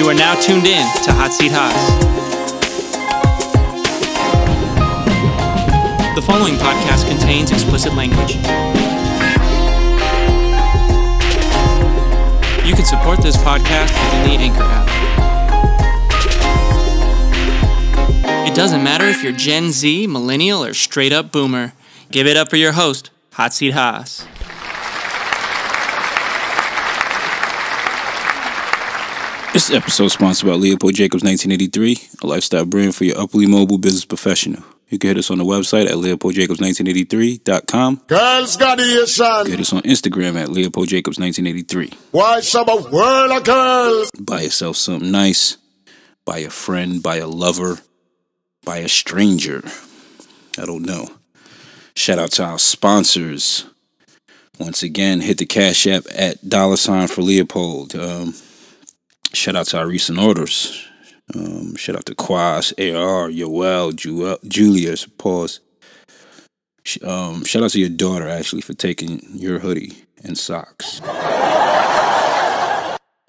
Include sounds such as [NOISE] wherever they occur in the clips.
You are now tuned in to Hot Seat Haas. The following podcast contains explicit language. You can support this podcast within the Anchor app. It doesn't matter if you're Gen Z, Millennial, or straight up Boomer. Give it up for your host, Hot Seat Haas. This episode is sponsored by Leopold Jacobs 1983, a lifestyle brand for your uply mobile business professional. You can hit us on the website at leopoldjacobs1983.com. Girls got the Gladiation. Hit us on Instagram at leopoldjacobs1983. Why some a world of girls? Buy yourself something nice. Buy a friend, buy a lover, buy a stranger. I don't know. Shout out to our sponsors. Once again, hit the Cash App at dollar sign for Leopold. Um, shout out to our recent orders. Um, shout out to Quas, AR, Yoel, Ju- Julius, pause. Um, shout out to your daughter actually for taking your hoodie and socks.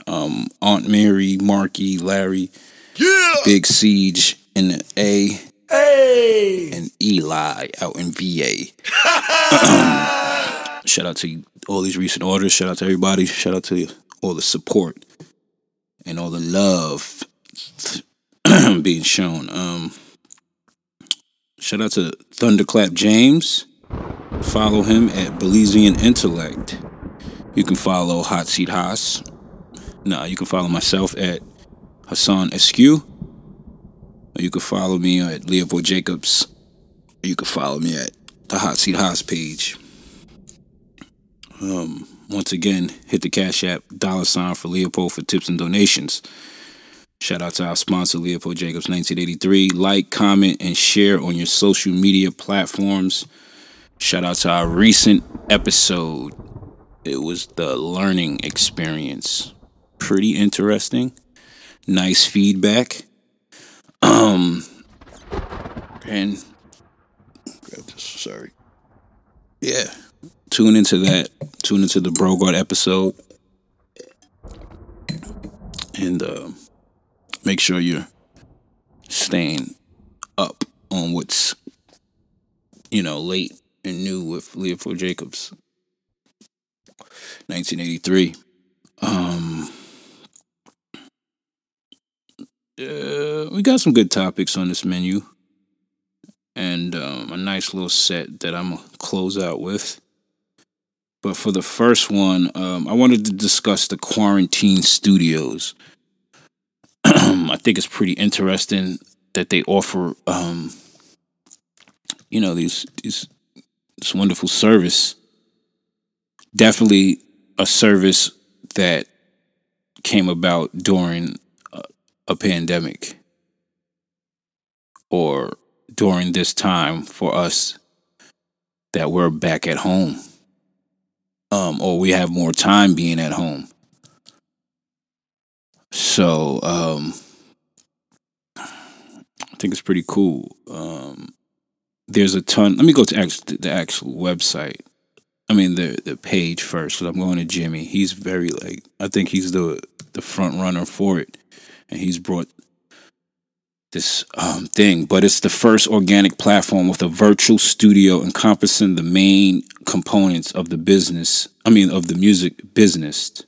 Um, Aunt Mary, Marky, Larry, Yeah. Big Siege in the A, Hey. and Eli out in VA. [LAUGHS] Shout out to all these recent orders. Shout out to everybody. Shout out to all the support and all the love [CLEARS THROAT] being shown. Um, shout out to Thunderclap James. Follow him at Belizean Intellect. You can follow Hot Seat Haas. No, you can follow myself at Hassan Eskew. Or you can follow me at Leopold Jacobs. Or you can follow me at the Hot Seat Haas page. Um, once again, hit the Cash App dollar sign for Leopold for tips and donations. Shout out to our sponsor, Leopold Jacobs 1983. Like, comment, and share on your social media platforms. Shout out to our recent episode. It was the learning experience. Pretty interesting. Nice feedback. Um, and grab this. Sorry. Yeah. Tune into that. Tune into the Brogard episode. And uh, make sure you're staying up on what's, you know, late and new with Leopold Jacobs. 1983. Um, uh, we got some good topics on this menu. And um, a nice little set that I'm going to close out with. But for the first one, um, I wanted to discuss the quarantine studios. [CLEARS THROAT] I think it's pretty interesting that they offer, um, you know, these, these this wonderful service. Definitely a service that came about during a, a pandemic or during this time for us that we're back at home um, or we have more time being at home. So um, I think it's pretty cool. Um, there's a ton. Let me go to act- the actual website. I mean the the page first because I'm going to Jimmy. He's very like I think he's the the front runner for it, and he's brought this um, thing. But it's the first organic platform with a virtual studio encompassing the main components of the business. I mean of the music business.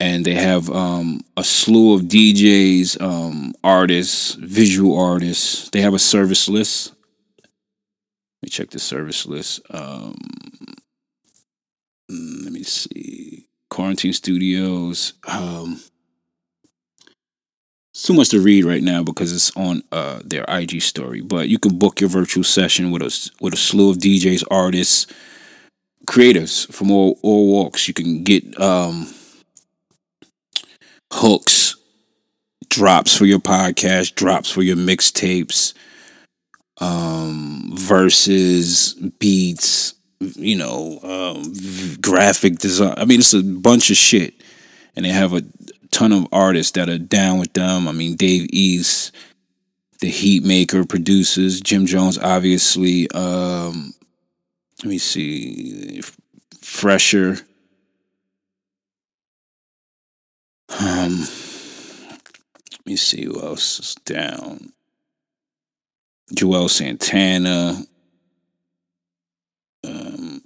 And they have um, a slew of DJs, um, artists, visual artists. They have a service list. Let me check the service list. Um, mm, let me see. Quarantine Studios. It's too much to read right now because it's on uh, their IG story. But you can book your virtual session with a with a slew of DJs, artists, creatives from all all walks. You can get um, hooks, drops for your podcast, drops for your mixtapes, um, verses, beats, you know, um, graphic design. I mean, it's a bunch of shit, and they have a ton of artists that are down with them. I mean, Dave East, the Heatmakerz producers, Jim Jones, obviously. Um, let me see, Fresher. Um, Let me see who else is down. Juelz Santana, um,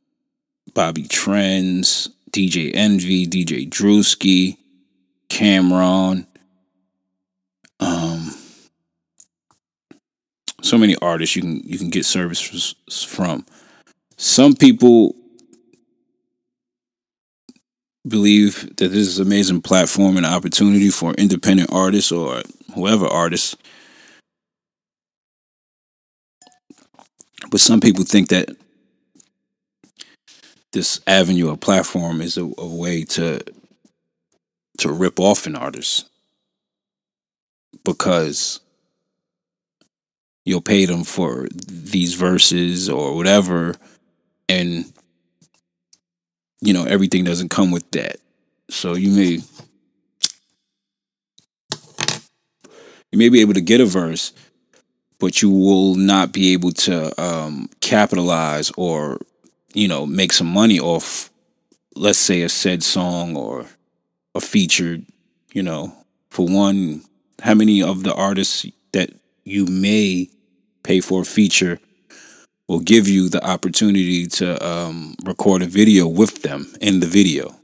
Bobby Trends, DJ Envy, DJ Drewski, Cam'ron. Um, so many artists you can you can get services from. Some people believe that this is an amazing platform and opportunity for independent artists or whoever artists. But some people think that this avenue or platform is a, a way to to rip off an artist because you'll pay them for these verses or whatever and you know everything doesn't come with that. So you may you may be able to get a verse but you will not be able to um, capitalize or you know make some money off let's say a said song or a featured you know for one how many of the artists that you may pay for a feature will give you the opportunity to um, record a video with them in the video.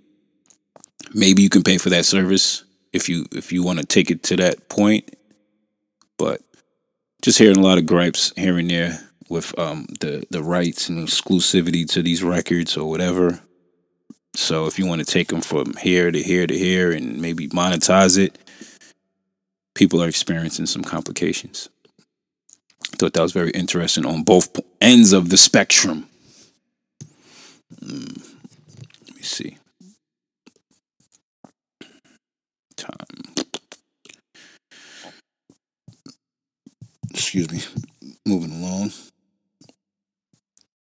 Maybe you can pay for that service if you if you want to take it to that point. But just hearing a lot of gripes here and there with um, the the rights and exclusivity to these records or whatever. So if you want to take them from here to here to here and maybe monetize it, people are experiencing some complications. I thought that was very interesting on both ends of the spectrum. Mm, let me see. Time. Excuse me. Moving along.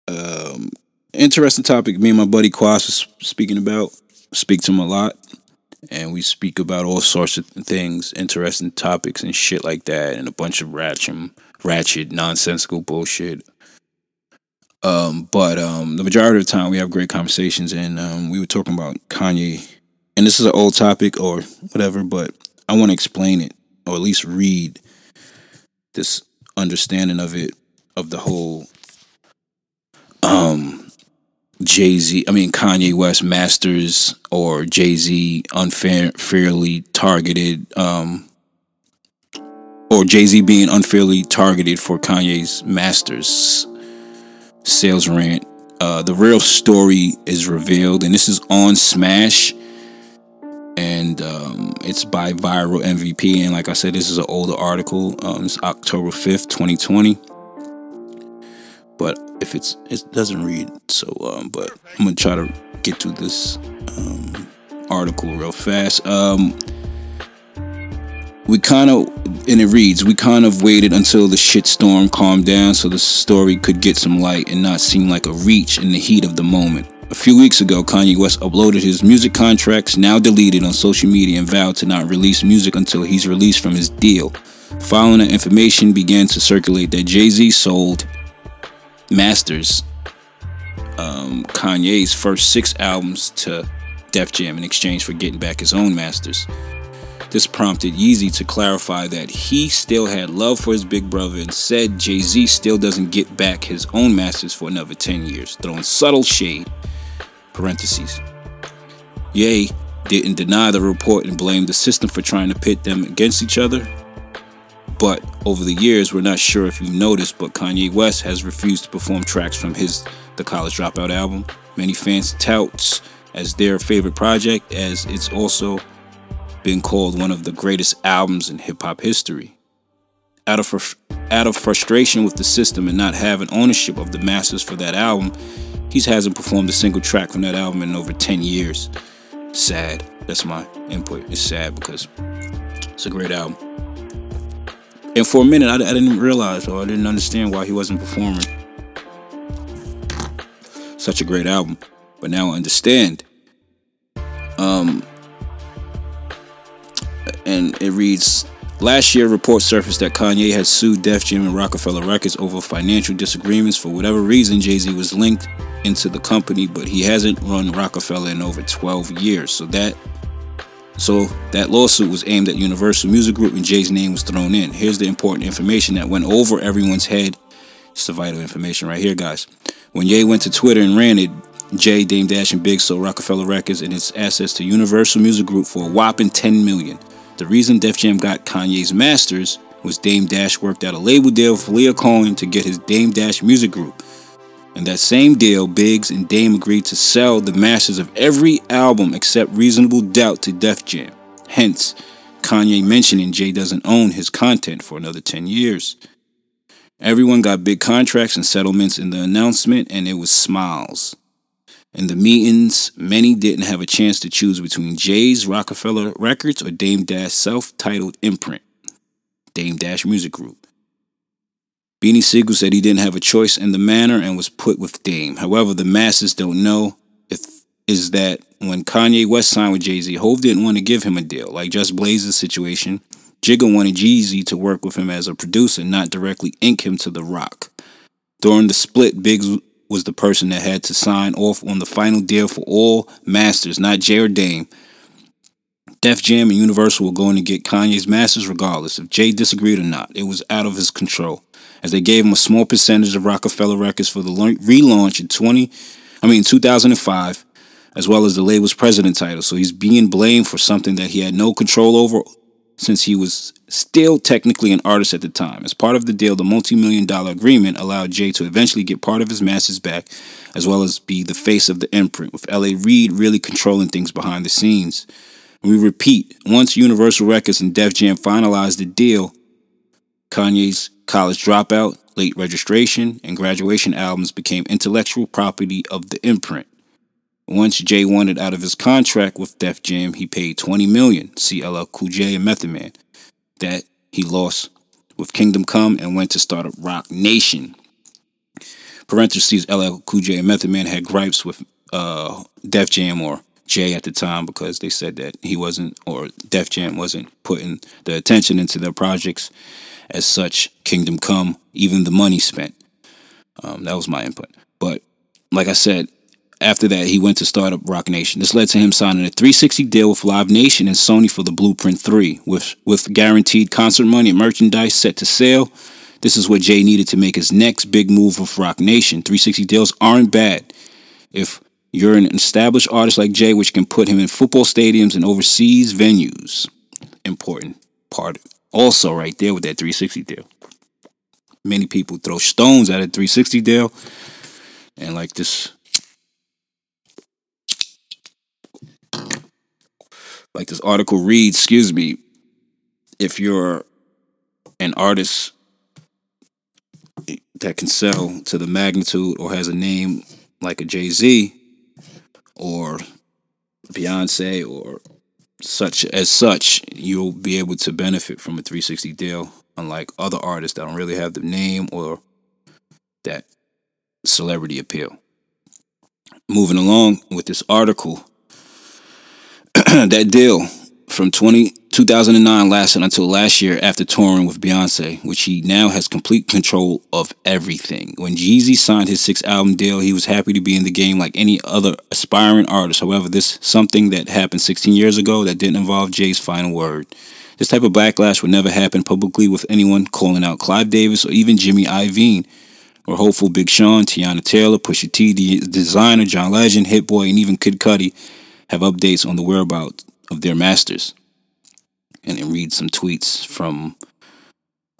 Um, interesting topic. Me and my buddy Quas was speaking about. Speak to him a lot and we speak about all sorts of things, interesting topics and shit like that, and a bunch of ratchet, ratchet, nonsensical bullshit. Um, but um, the majority of the time we have great conversations, and um, we were talking about Kanye, and this is an old topic or whatever, but I want to explain it or at least read this understanding of it of the whole Jay Z, I mean Kanye West masters or Jay Z unfairly targeted, um, or Jay Z being unfairly targeted for Kanye's masters sales rant. Uh, the real story is revealed, and this is on Smash, and um, it's by Viral MVP. And like I said, this is an older article. Um, it's October fifth, twenty twenty but if it's it doesn't read so um but i'm gonna try to get to this um article real fast. Um we kind of and it reads we kind of waited until the shitstorm calmed down so the story could get some light and not seem like a reach in the heat of the moment. A few weeks ago kanye west uploaded his music contracts now deleted on social media and vowed to not release music until he's released from his deal. Following that information began to circulate that jay-z sold masters um, Kanye's first six albums to Def Jam in exchange for getting back his own masters. This prompted Yeezy to clarify that he still had love for his big brother and said Jay Z still doesn't get back his own masters for another 10 years, throwing subtle shade. Parentheses. Ye didn't deny the report and blamed the system for trying to pit them against each other, but over the years, we're not sure if you noticed, but Kanye West has refused to perform tracks from his The College Dropout album. Many fans touts as their favorite project, as it's also been called one of the greatest albums in hip hop history. Out of, out of frustration with the system and not having ownership of the masters for that album, he hasn't performed a single track from that album in over 10 years. Sad. That's my input. It's sad because it's a great album. And for a minute, I, I didn't realize or I didn't understand why he wasn't performing. Such a great album, but now I understand. Um, and it reads Last year, reports surfaced that Kanye had sued Def Jam and Roc-A-Fella Records over financial disagreements. For whatever reason, Jay Z was linked into the company, but he hasn't run Roc-A-Fella in over 12 years. So that So that lawsuit was aimed at Universal Music Group and Jay's name was thrown in. Here's the important information that went over everyone's head. It's the vital information right here, guys. When Ye went to Twitter and ranted, Jay, Dame Dash, and Big sold Roc-A-Fella Records and its assets to Universal Music Group for a whopping 10 million. The reason Def Jam got Kanye's masters was Dame Dash worked out a label deal with Lyor Cohen to get his Dame Dash Music Group. In that same deal, Biggs and Dame agreed to sell the masters of every album except Reasonable Doubt to Def Jam. Hence, Kanye mentioning Jay doesn't own his content for another 10 years. Everyone got big contracts and settlements in the announcement, and it was smiles. In the meetings, many didn't have a chance to choose between Jay's Roc-A-Fella Records or Dame Dash self titled imprint, Dame Dash Music Group. Beanie Sigel said he didn't have a choice in the matter and was put with Dame. However, the masses don't know if is that when Kanye West signed with Jay Z, Hove didn't want to give him a deal. Like Just Blaze's situation, Jigga wanted Yeezy to work with him as a producer, not directly ink him to the rock. During the split, Biggs was the person that had to sign off on the final deal for all masters, not Jay or Dame. Def Jam and Universal were going to get Kanye's masters regardless if Jay disagreed or not. It was out of his control as they gave him a small percentage of Roc-A-Fella Records for the relaunch in 20, I mean 2005, as well as the label's president title. So he's being blamed for something that he had no control over since he was still technically an artist at the time. As part of the deal, the multi-million dollar agreement allowed Jay to eventually get part of his masters back, as well as be the face of the imprint, with L.A. Reid really controlling things behind the scenes. we repeat, once Universal Records and Def Jam finalized the deal, Kanye's College Dropout, Late Registration, and Graduation albums became intellectual property of the imprint. Once Jay wanted out of his contract with Def Jam, he paid 20 million, CLL Cool J and Method Man, that he lost with Kingdom Come and went to start up Roc Nation. Parentheses, LL Cool J and Method Man had gripes with uh, Def Jam or Jay at the time because they said that he wasn't, or Def Jam wasn't putting the attention into their projects as such, Kingdom Come, even the money spent. Um, that was my input. But like I said, after that, he went to start up Roc Nation. This led to him signing a 360 deal with Live Nation and Sony for the Blueprint 3, with, with guaranteed concert money and merchandise set to sale. This is what Jay needed to make his next big move with Roc Nation. 360 deals aren't bad. If you're an established artist like Jay, which can put him in football stadiums and overseas venues. Important part also right there with that 360 deal. Many people throw stones at a 360 deal, and like this, like this article reads, excuse me, if you're an artist that can sell to the magnitude or has a name like a Jay Z or Beyonce or such as such, you'll be able to benefit from a 360 deal, unlike other artists that don't really have the name or that celebrity appeal. Moving along with this article, [CLEARS THROAT] that deal from 20, 2009 lasted until last year after touring with Beyonce, which he now has complete control of everything. When Yeezy signed his sixth album deal, he was happy to be in the game like any other aspiring artist. However, this something that happened 16 years ago that didn't involve Jay's final word. This type of backlash would never happen publicly with anyone calling out Clive Davis or even Jimmy Iovine. We're hopeful Big Sean, Teyana Taylor, Pusha T, the designer, John Legend, Hit Boy, and even Kid Cudi have updates on the whereabouts of their masters and it reads some tweets from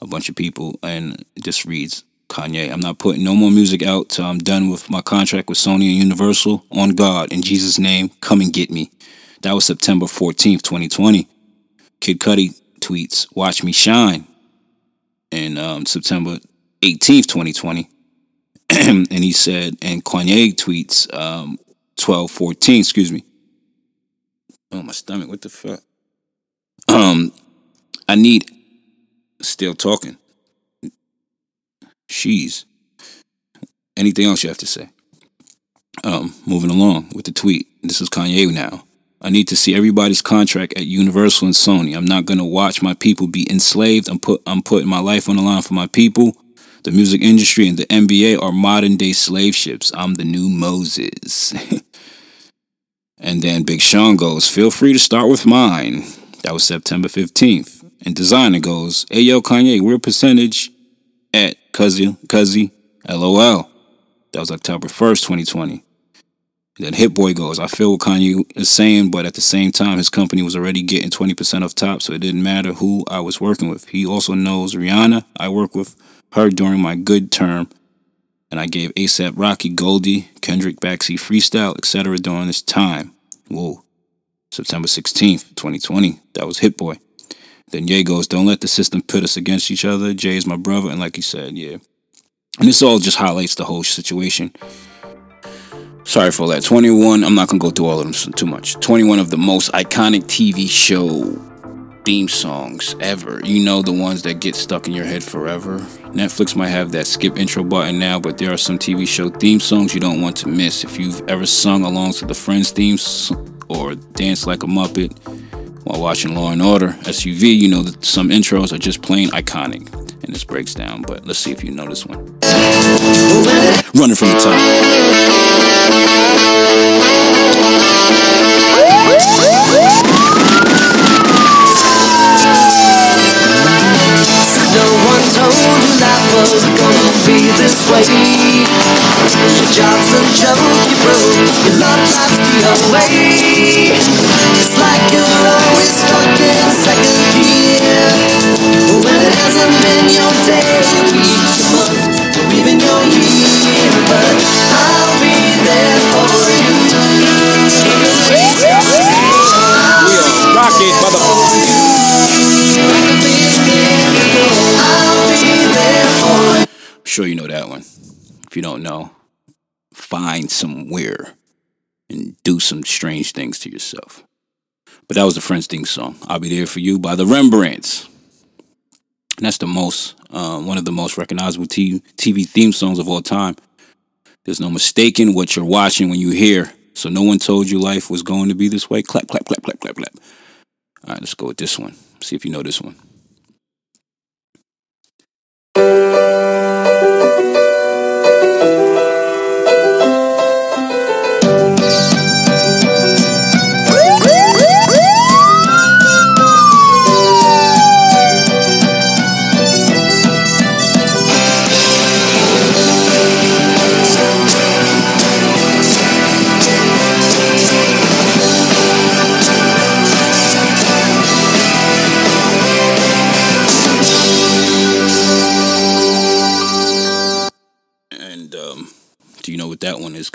a bunch of people and just reads Kanye, I'm not putting no more music out till I'm done with my contract with Sony and Universal. On God, in Jesus' name, come and get me. That was September 14th, 2020. Kid Cudi tweets, Watch Me Shine. And um, September 18th, 2020. [CLEARS THROAT] and he said, and Kanye tweets, um, 12, 14, excuse me. Oh, my stomach, what the fuck? Um, I need still talking. She's anything else you have to say? Um, moving along with the tweet. This is Kanye now. I need to see everybody's contract at Universal and Sony. I'm not gonna watch my people be enslaved. I'm put I'm putting my life on the line for my people. The music industry and the NBA are modern day slave ships. I'm the new Moses. [LAUGHS] And then Big Sean goes, feel free to start with mine. That was September 15th. And Designer goes, hey yo, Kanye, we're percentage at Cuzzy, Cuzzy, LOL. That was October 1st, 2020. And then Hit Boy goes, I feel what Kanye is saying, but at the same time, his company was already getting 20% off top, so it didn't matter who I was working with. He also knows Rihanna. I worked with her during my good term, and I gave ASAP Rocky, Goldie, Kendrick Backseat Freestyle, etc. during this time. Whoa. September 16th, 2020. That was Hit Boy. Then Ye goes, Don't let the system pit us against each other. Jay is my brother, and like he said, yeah. And this all just highlights the whole situation. Sorry for that. 21, I'm not going to go through all of them too much. 21 of the most iconic TV show theme songs ever. You know, the ones that get stuck in your head forever. Netflix might have that skip intro button now, but there are some TV show theme songs you don't want to miss. If you've ever sung along to the Friends themes or Dance like a Muppet while watching Law and Order SUV, you know that some intros are just plain iconic. And this breaks down, but let's see if you know this one. Running from the top. No one told was gonna be this way. Your job's a joke, you broke. Your love life's the other way. It's like you're always stuck in second gear. When it hasn't been your day, your month, or even your year. But I'll be there for you. We are rocking, mother. Sure you know that one. If you don't know, find somewhere and do some strange things to yourself. But that was the Friends theme song. I'll be there for you by the Rembrandts. And that's the most, uh, one of the most recognizable TV theme songs of all time. There's no mistaking what you're watching when you hear. So no one told you life was going to be this way. Clap, clap, clap, clap, clap, clap. All right, let's go with this one. See if you know this one.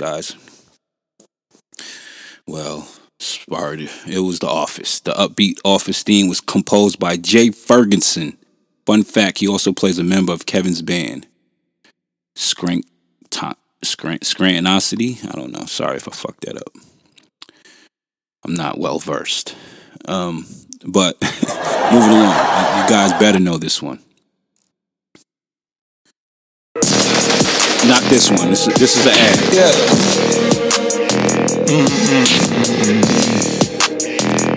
Guys? Well, Sparta. It was The Office. The upbeat Office theme was composed by Jay Ferguson. Fun fact: he also plays a member of Kevin's band, Scrank, Scrank, Scrantonicity. I don't know. Sorry if I fucked that up. I'm not well versed. Um, but [LAUGHS] moving along, you guys better know this one. Not this one. This is this is the ad. Yeah. Mm-hmm.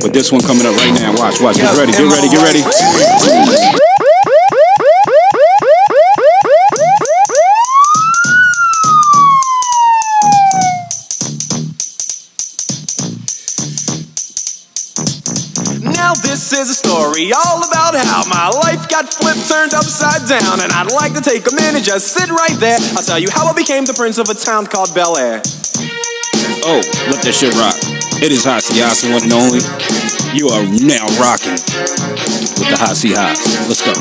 But this one coming up right now. Watch, watch. Get ready, get ready, get ready. Now this is a story all about how my got flipped, turned upside down, and I'd like to take a minute, just sit right there. I'll tell you how I became the prince of a town called Bel Air. Oh, let that shit rock. It is Hot Seat Haas, one and only. You are now rocking with the Hot Hots. Let's go.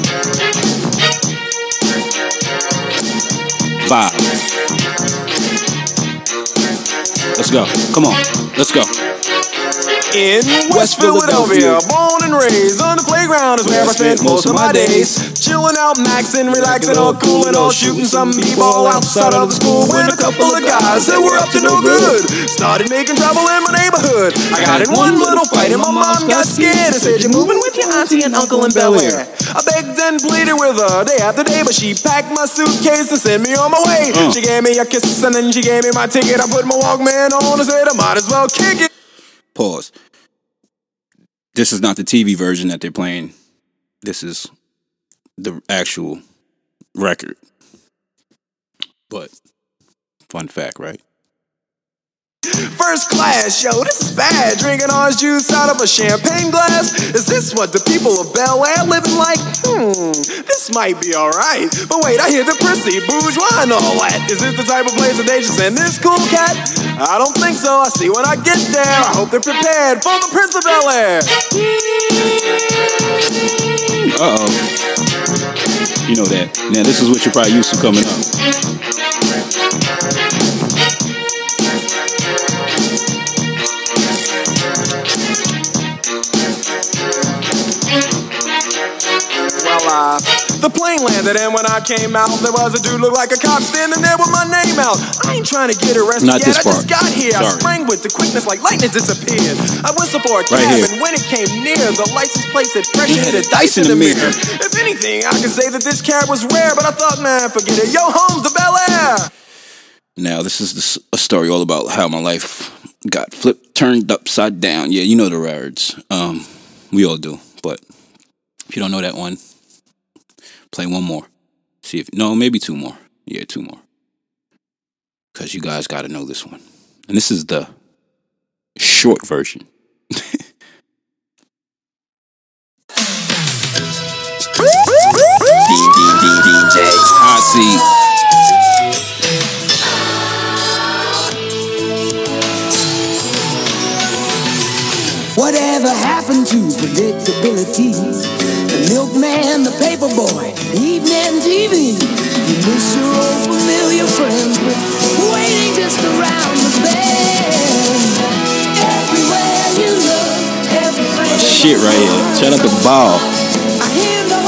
Vibe. Let's go. Come on. Let's go. In West Philadelphia, born and raised on the playground is where I spent most of my days. Chilling out, maxing, relaxing, all cool and all shooting some b-ball outside of the school with a couple of guys that were up to no good. Started making trouble in my neighborhood. I got in one little fight and my mom got scared and said, "You're moving with your auntie and uncle in Bel Air." I begged and pleaded with her day after day, but she packed my suitcase and sent me on my way. Uh. She gave me a kiss and then she gave me my ticket. I put my Walkman on and said, "I might as well kick it." Pause. This is not the TV version that they're playing. This is the actual record. But fun fact, right? First class, yo, this is bad. Drinking orange juice out of a champagne glass. Is this what the people of Bel Air living like? Hmm, this might be alright. But wait, I hear the prissy, bourgeois, and all that. Is this the type of place that they should send this cool cat? I don't think so. I see when I get there. I hope they're prepared for the Prince of Bel Air. Uh oh. You know that. Now this is what you're probably used to coming up. Uh, the plane landed, and when I came out, there was a dude look like a cop standing there with my name out. I ain't trying to get arrested Not yet. this I just part. got here. I Sorry. sprang with the quickness like lightning disappeared. I whistled for a cab, Right and when it came near, the license plate said fresh He had hit a dice in the mirror. mirror. If anything, I could say that this cab was rare, but I thought, man, forget it. Yo, home's the Bel Air. Now this is the, s- a story all about how my life got flipped, turned upside down. Yeah, you know the words. Um, we all do. But if you don't know that one, play one more. See if no, maybe two more. Yeah, two more. Cause you guys got to know this one, and this is the short version. [LAUGHS] Hot Seat. Whatever happened to predictability? The milkman, the paper boy, evening TV. You miss your old familiar friends, but waiting just around the bend. Everywhere you look, everywhere Shit right here. Shout out to Ball. I hear the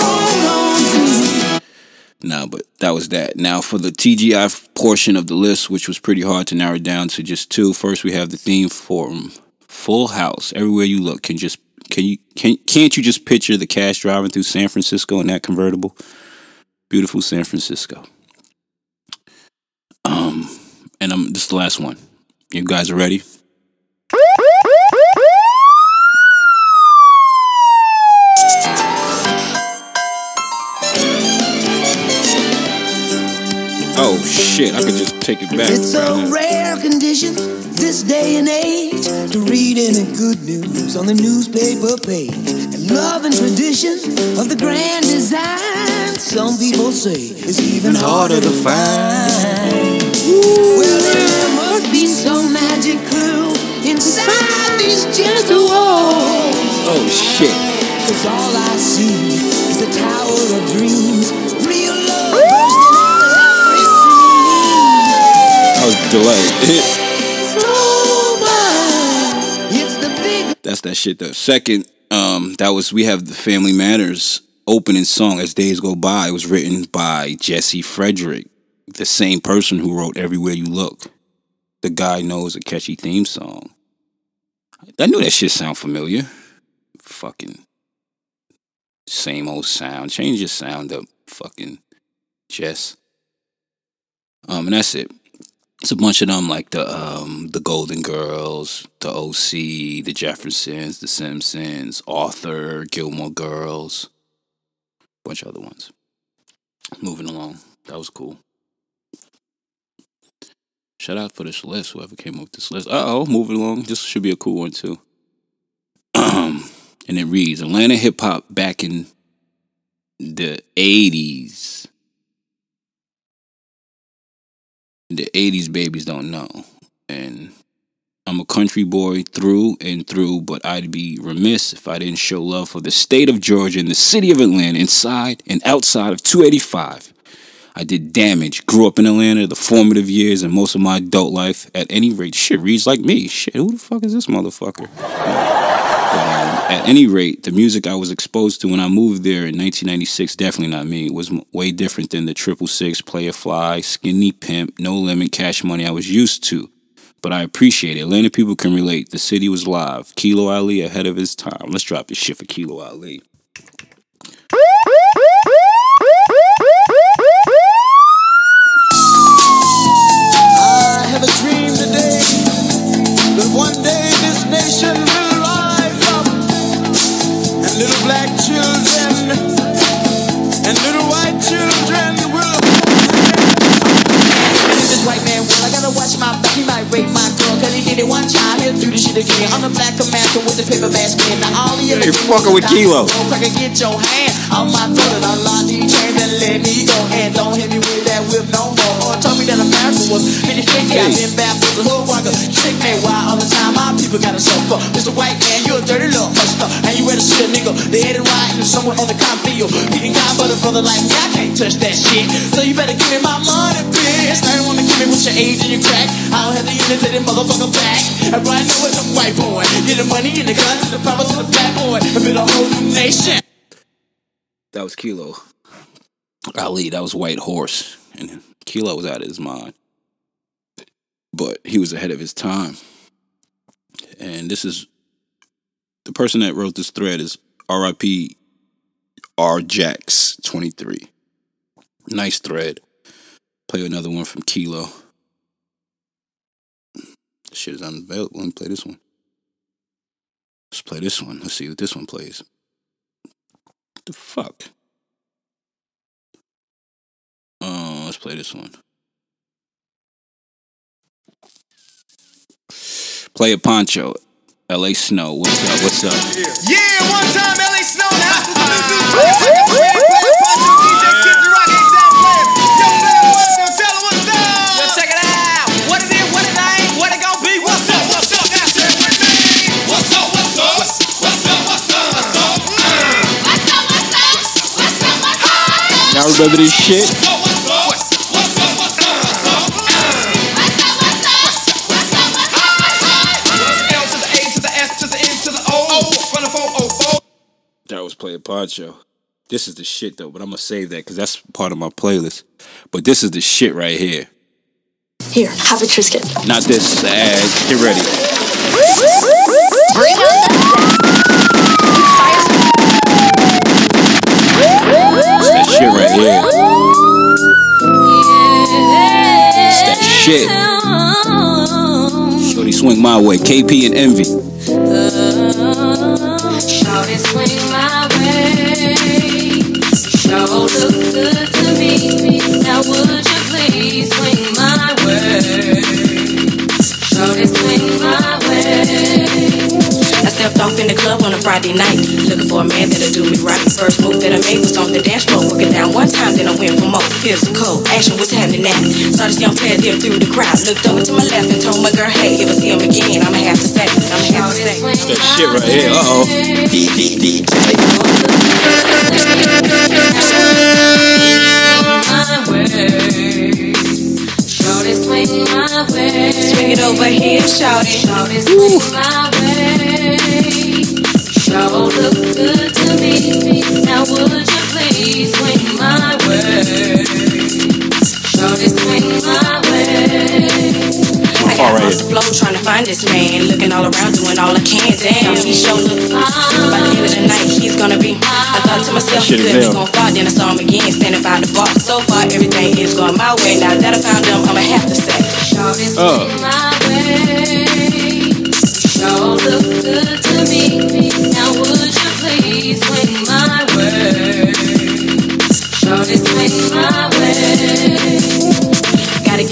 to. Nah, but that was that. Now for the TGI portion of the list, which was pretty hard to narrow down to just two. First, we have the theme from Full House. Everywhere you look, can just can you can can't you just picture the cash driving through San Francisco in that convertible? Beautiful San Francisco. Um, and um, this is the last one. You guys are ready? Shit! I could just take it back. It's a now. rare condition this day and age to read any good news on the newspaper page. And love and tradition of the grand design, some people say is even harder to find. Well, there must be some magic clue inside these gentle walls. Oh shit! Cause all I see is the tower of dreams. Was delayed. Slow by. It's the big That's that shit though. Second, um, that was we have the Family Matters opening song as days go by. It was written by Jesse Frederick, the same person who wrote Everywhere You Look. The guy knows a catchy theme song. I knew that shit sound familiar. Fucking same old sound. Change your sound up, fucking Jess. Um, and that's it. It's a bunch of them like the um the Golden Girls, the OC, the Jeffersons, the Simpsons, Arthur, Gilmore Girls, bunch of other ones. Moving along, that was cool. Shout out for this list, whoever came up with this list. Uh oh, moving along. This should be a cool one too. [CLEARS THROAT] and it reads Atlanta hip hop back in the 80s. The 80s babies don't know. And I'm a country boy through and through, but I'd be remiss if I didn't show love for the state of Georgia and the city of Atlanta, inside and outside of 285. I did damage, grew up in Atlanta, the formative years, and most of my adult life. At any rate, shit reads like me. Shit, who the fuck is this motherfucker? But um, at any rate, the music I was exposed to when I moved there in 1996, definitely not me, was way different than the triple six, player fly, skinny pimp, no limit, cash money I was used to. But I appreciate it. Atlanta people can relate. The city was live. Kilo Ali ahead of his time. Let's drop this shit for Kilo Ali. I have a dream watch my girl, cause he did Lady, one child, the shit again. I'm the black commander with the paper mask man. Now all the Hey, fucking with Kilo. Cracker, get your hand on my throat and unlock these chains and let me go. And don't hit me with that whip no more. Or told me that America was 50 50. I've been bad for the hood walker. Trick me why all the time my people gotta suffer. Mr. White Man, you a dirty little hustler. And you ready to see a nigga. They headed right into somewhere on the field. Eating kind but a brother like me, I can't touch that shit. So you better give me my money, bitch. Wanna give me with your age and your crack. I don't have the to motherfucker back. And right now with the white boy. Get the money and the guns and the power to the black boy. And build a whole new nation. That was Kilo. Ali, that was White Horse. And Kilo was out of his mind. But he was ahead of his time. And this is the person that wrote this thread is RIP R Jax 23. Nice thread. Play another one from Kilo. Shit is unavailable. Let me play this one. Let's play this one. Let's see what this one plays. What the fuck? Uh, let's play this one. Play a poncho. LA Snow. What's up? What's up? Yeah, one time LA Snow, O. From the 404. That was Playa Poncho. This is the shit though, but I'm gonna save that because that's part of my playlist. But this is the shit right here. Here, have a Triscuit. Not this, the ad. Get ready. Bring on shit right here. It's that shit. Shorty swing my way. KP and Envy. Shawty swing my way. Sure Friday night, looking for a man that'll do me right. First move that I made was on the dance floor, working down one time, then I went for more. Physical action was happening now. Saw this young player there through the crowd, looked over to my left and told my girl, hey, if I see him again, I'ma have to say, I'ma have to say. It's that shit right here. Uh oh. my way. Shorty swing my way. Swing it over here, shout it. Shorty Oh, this man, looking all around, doing all I can. Damn, he sure look fine. By the end of the night, he's gonna be. I thought to myself, Shit good, gonna fall. Then I saw him again, standing by the bar. So far, everything is going my way. Now that I found him, I'ma have to say, swing Oh. my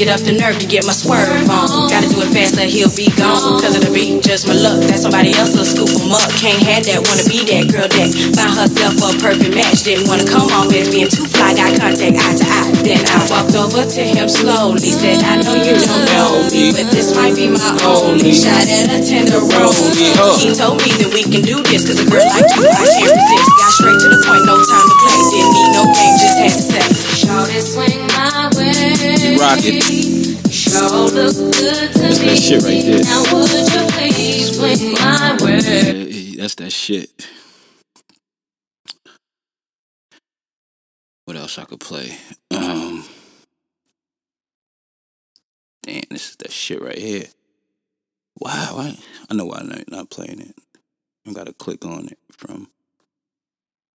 get up the nerve to get my swerve on. Gotta do it fast or he'll be gone. Cause it'll be just my luck that somebody else will scoop him up. Can't have that, wanna be that girl that found herself a perfect match. Didn't wanna come off as being too fly, got contact eye to eye. Then I walked over to him slowly. Said, I know you don't know me, but this might be my only shot at a tender tenderoni. He told me that we can do this, cause a girl like you, I can't resist. Got straight to the point, no time to play. Didn't need no game, just had to say. Shorty swing my way. Rock it. Sure look good to That's me. that shit right there. Now would you please swing my way? Yeah, That's that shit. What else I could play? Um, damn, this is that shit right here. Wow, I, I know why I'm not- not playing it. I gotta click on it from.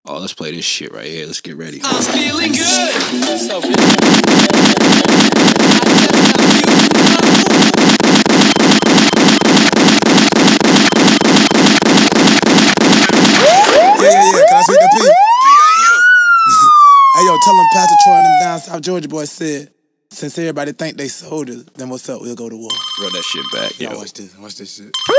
Oh, let's play this shit right here. Let's get ready. I'm feeling good. Yeah, yeah, yeah. Can I speak to P? hey, yo, tell them Pastor Troy and them down South Georgia boys said Since everybody think they soldiers, then what's up? We'll go to war. Run that shit back, Yeah, yo. watch this. Watch this shit. My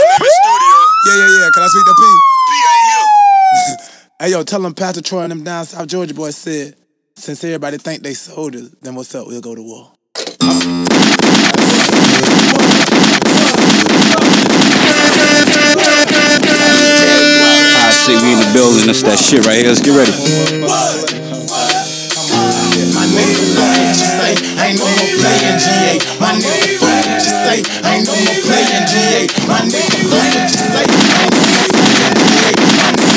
name is Studio. Yeah, yeah, yeah. Can I speak to P? P ain't here. Hey, yo, tell them Pastor Troy and them down South Georgia boys said, since everybody think they soldiers, then what's up? We'll go to war. See we in the building. That's that shit right here. Let's get ready. My nigga just say, ain't no more playing GA. My nigga say, ain't no more playing GA. My nigga say, ain't no more playing GA.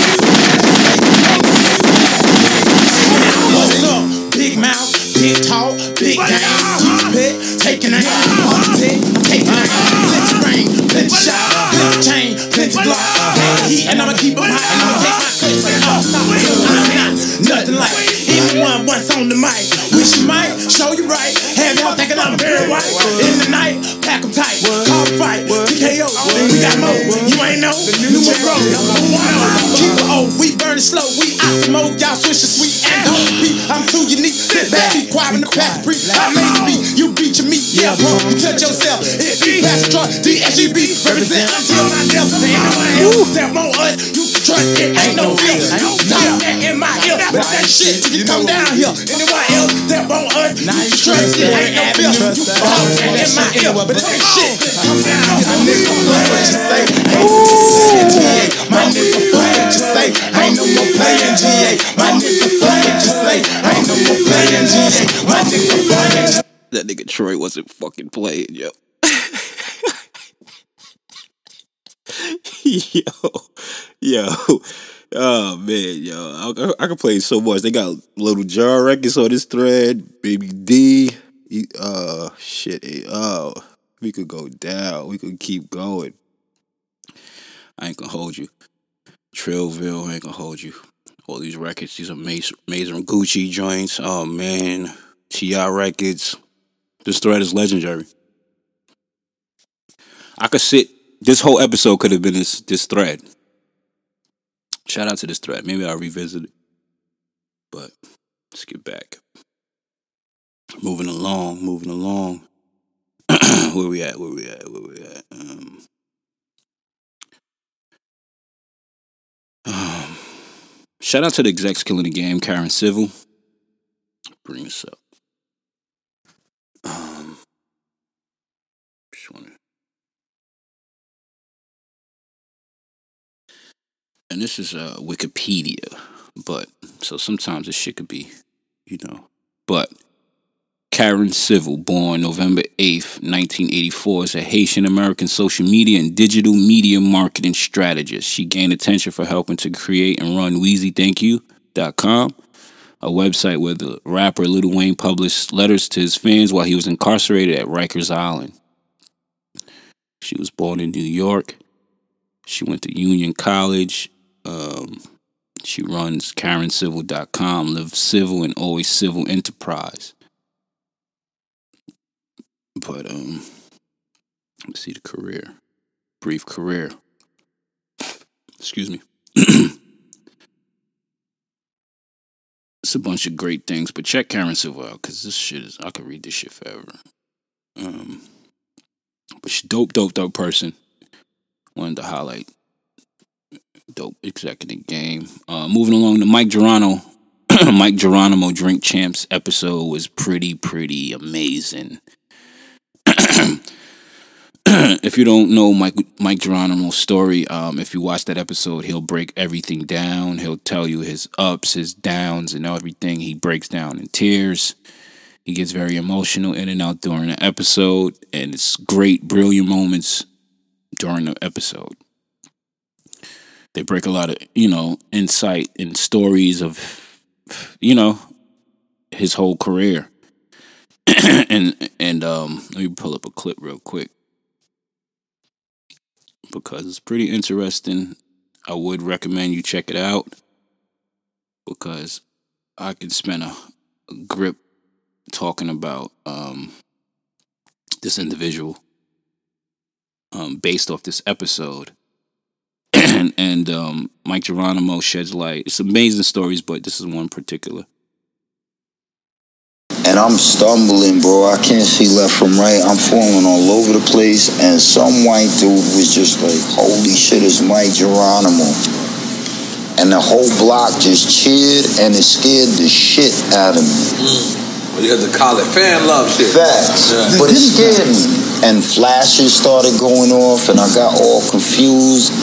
Nothing like anyone once on the mic. Wish you might show you right, have y'all thinking I'm very white. In the night, pack 'em tight, call fight, TKO, we got more. You ain't know, New numero, keep it old, we burn it slow, we out the mode, y'all switch the sweet and don't repeat. I'm too unique, sit back, be quiet in the past, pre. I made the beat, you beat your meat, yeah, bro, you touch yourself. It be Pastor Troy, DSGB, represent. Until my death. That want us, you trust it, ain't no fear. Talk that in my ear, but that shit? Till you come down here. Anyone else that want us, you trust it, ain't no fear. You talk that in my ear, but that shit. come down. My nigga Flag just say, ain't no more playing GA. My nigga Flag just say, ain't no more playing GA. My nigga Flag just say, ain't no more playing GA. My nigga Flag just That nigga Troy wasn't fucking playing, yo. [LAUGHS] yo, yo, oh man, yo, I, I can play so much. They got little jar records on this thread, baby D. Uh, shit, oh, we could go down. We could keep going. I ain't gonna hold you. Trillville, I ain't gonna hold you. All these records, these amazing Gucci joints. Oh man, T.I. records. This thread is legendary. I could sit. This whole episode could have been this this thread. Shout out to this thread. Maybe I'll revisit it. But let's get back. Moving along, moving along. [CLEARS THROAT] where we at? Where we at? Where we at? Um, um, shout out to the execs killing the game, Karen Civil. Bring this up. Um, just wanna- And this is uh, Wikipedia, but so sometimes this shit could be, you know. But Karen Civil, born November 8th, 1984, is a Haitian American social media and digital media marketing strategist. She gained attention for helping to create and run WeezyThankYou.com, a website where the rapper Lil Wayne published letters to his fans while he was incarcerated at Rikers Island. She was born in New York. She went to Union College. Um, she runs KarenCivil.com, lives civil and always civil enterprise. But um, let's see the career, brief career. Excuse me. [CLEARS THROAT] it's a bunch of great things, but check Karen Civil out because this shit is I could read this shit forever. Um, but she dope, dope, dope person. Wanted to highlight dope executive game. Uh, moving along to Mic Geronimo. [CLEARS THROAT] Mic Geronimo Drink Champs episode was pretty, pretty amazing. [CLEARS THROAT] if you don't know Mike Mic Geronimo's story, um, if you watch that episode, he'll break everything down. He'll tell you his ups, his downs, and everything. He breaks down in tears. He gets very emotional in and out during the episode, and it's great, brilliant moments during the episode. They break a lot of, you know, insight and stories of, you know, his whole career. [CLEARS THROAT] and and um, let me pull up a clip real quick because it's pretty interesting. I would recommend you check it out because I could spend a, a grip talking about um, this individual um, based off this episode. And [CLEARS THROAT] and um, Mic Geronimo sheds light. It's amazing stories, but this is one particular. and I'm stumbling, bro. I can't see left from right. I'm falling all over the place, and some white dude was just like, "Holy shit, it's Mic Geronimo!" And the whole block just cheered, and it scared the shit out of me. Well, you had to call it fan love shit. Facts. Yeah. But it scared me. And flashes started going off, and I got all confused.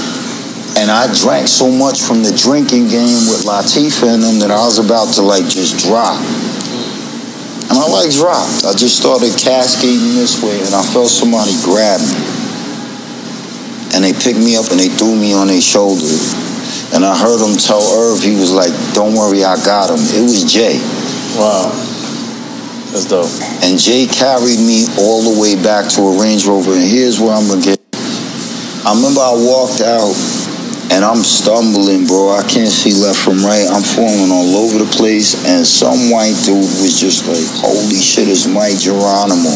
And I drank so much from the drinking game with Latifah in them that I was about to like just drop. And I like dropped. I just started cascading this way, and I felt somebody grab me. And they picked me up and they threw me on their shoulder. And I heard them tell Irv, he was like, Don't worry, I got him. It was Jay. Wow. That's dope. And Jay carried me all the way back to a Range Rover. And here's where I'm gonna get. I remember I walked out and I'm stumbling, bro. I can't see left from right. I'm falling all over the place. And some white dude was just like, holy shit, it's Mic Geronimo.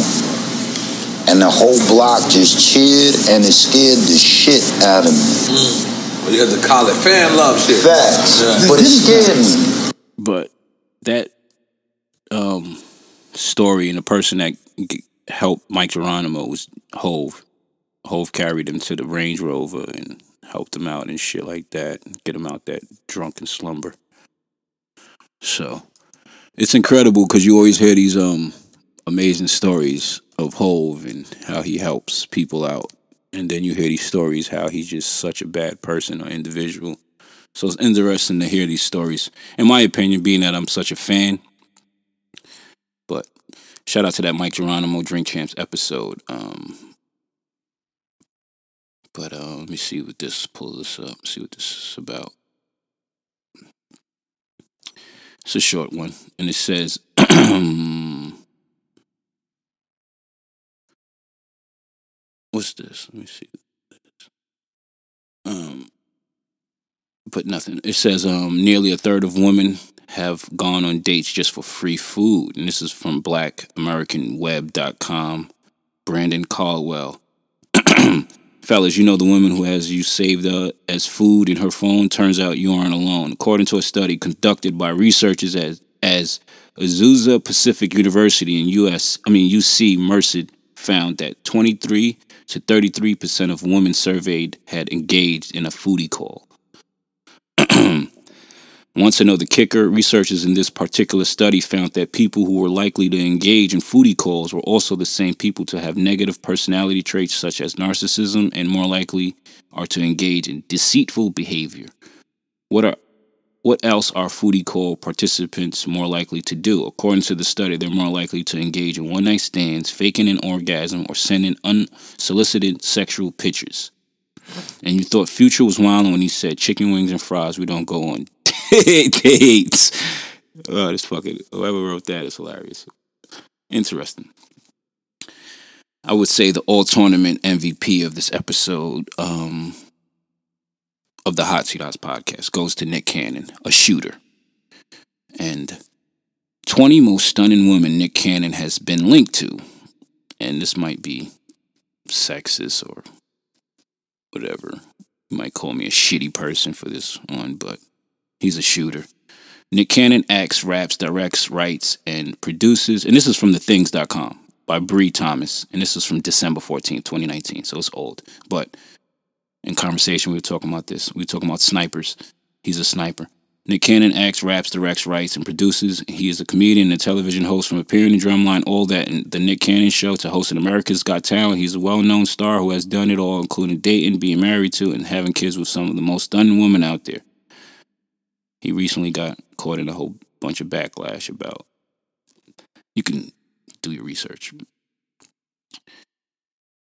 And the whole block just cheered and it scared the shit out of me. Well, you had to call it fan love shit. Facts. Yeah. But it scared me. But that um, story and the person that g- helped Mic Geronimo was Hove. Hove carried him to the Range Rover and helped them out and shit like that, get them out that drunken slumber. So it's incredible because you always hear these um amazing stories of Hove and how he helps people out, and then you hear these stories how he's just such a bad person or individual. So it's interesting to hear these stories. In my opinion, being that I'm such a fan. But shout out to that Mic Geronimo Drink Champs episode. Um, but uh, let me see what this pull this up. See what this is about. It's a short one, and it says. [CLEARS THROAT] What's this? Let me see. Um, but nothing. It says um, nearly a third of women have gone on dates just for free food. And this is from blackamericanweb.com. Brandon Caldwell. [CLEARS THROAT] Fellas, you know the woman who has you saved uh, as food in her phone? Turns out you aren't alone. According to a study conducted by researchers as, as Azusa Pacific University in US, I mean UC Merced found that 23 to 33% of women surveyed had engaged in a foodie call. [CLEARS THROAT] Wants to know the kicker? Researchers in this particular study found that people who were likely to engage in foodie calls were also the same people to have negative personality traits such as narcissism and more likely are to engage in deceitful behavior. What are what else are foodie call participants more likely to do? According to the study, they're more likely to engage in one night stands, faking an orgasm, or sending unsolicited sexual pictures. And you thought Future was wild when he said chicken wings and fries, we don't go on [LAUGHS] dates. Oh, this fucking whoever wrote that is hilarious. Interesting. I would say the all tournament MVP of this episode um, of the Hot Seat Haas podcast goes to Nick Cannon, a shooter. And 20 most stunning women Nick Cannon has been linked to. And this might be sexist or whatever. You might call me a shitty person for this one, but he's a shooter. Nick Cannon acts, raps, directs, writes, and produces. And this is from thethings.com by Bree Thomas. And this is from December 14th, 2019. So it's old. But in conversation, we were talking about this. We were talking about snipers. He's a sniper. Nick Cannon acts, raps, directs, writes, and produces. He is a comedian and a television host from appearing in Drumline, all that in the Nick Cannon Show to hosting America's Got Talent. He's a well-known star who has done it all, including dating, being married to, and having kids with some of the most stunning women out there. He recently got caught in a whole bunch of backlash about. You can do your research.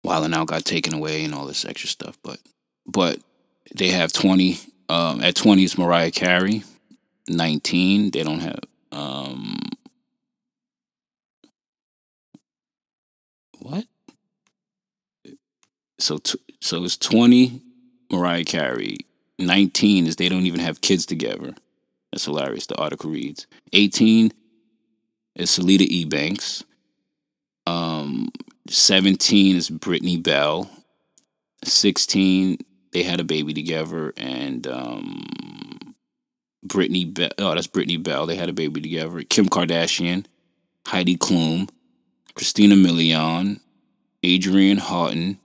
Wild 'n Out got taken away and all this extra stuff, but but they have twenty. Um, at twenty is Mariah Carey. Nineteen, they don't have. Um, what? So t- so it's twenty Mariah Carey. Nineteen is they don't even have kids together. That's hilarious. The article reads. Eighteen is Salida E. Banks. Um, seventeen is Brittany Bell. Sixteen, they had a baby together, and um, Brittany Bell. Oh, that's Brittany Bell. They had a baby together. Kim Kardashian. Heidi Klum, Christina Milian, Adrienne Houghton,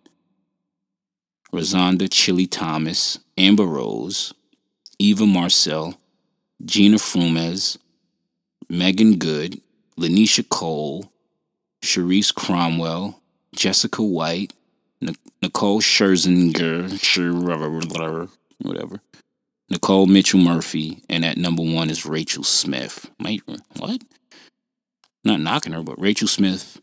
Rozonda Chilli Thomas, Amber Rose, Eva Marcille, Gina Frumes, Meagan Good, Lanisha Cole, Sharice Cromwell, Jessica White, Nic- Nicole Scherzinger, Scher- whatever, Nicole Mitchell Murphy, and at number one is Rachel Smith. Mate, what? Not knocking her, but Rachel Smith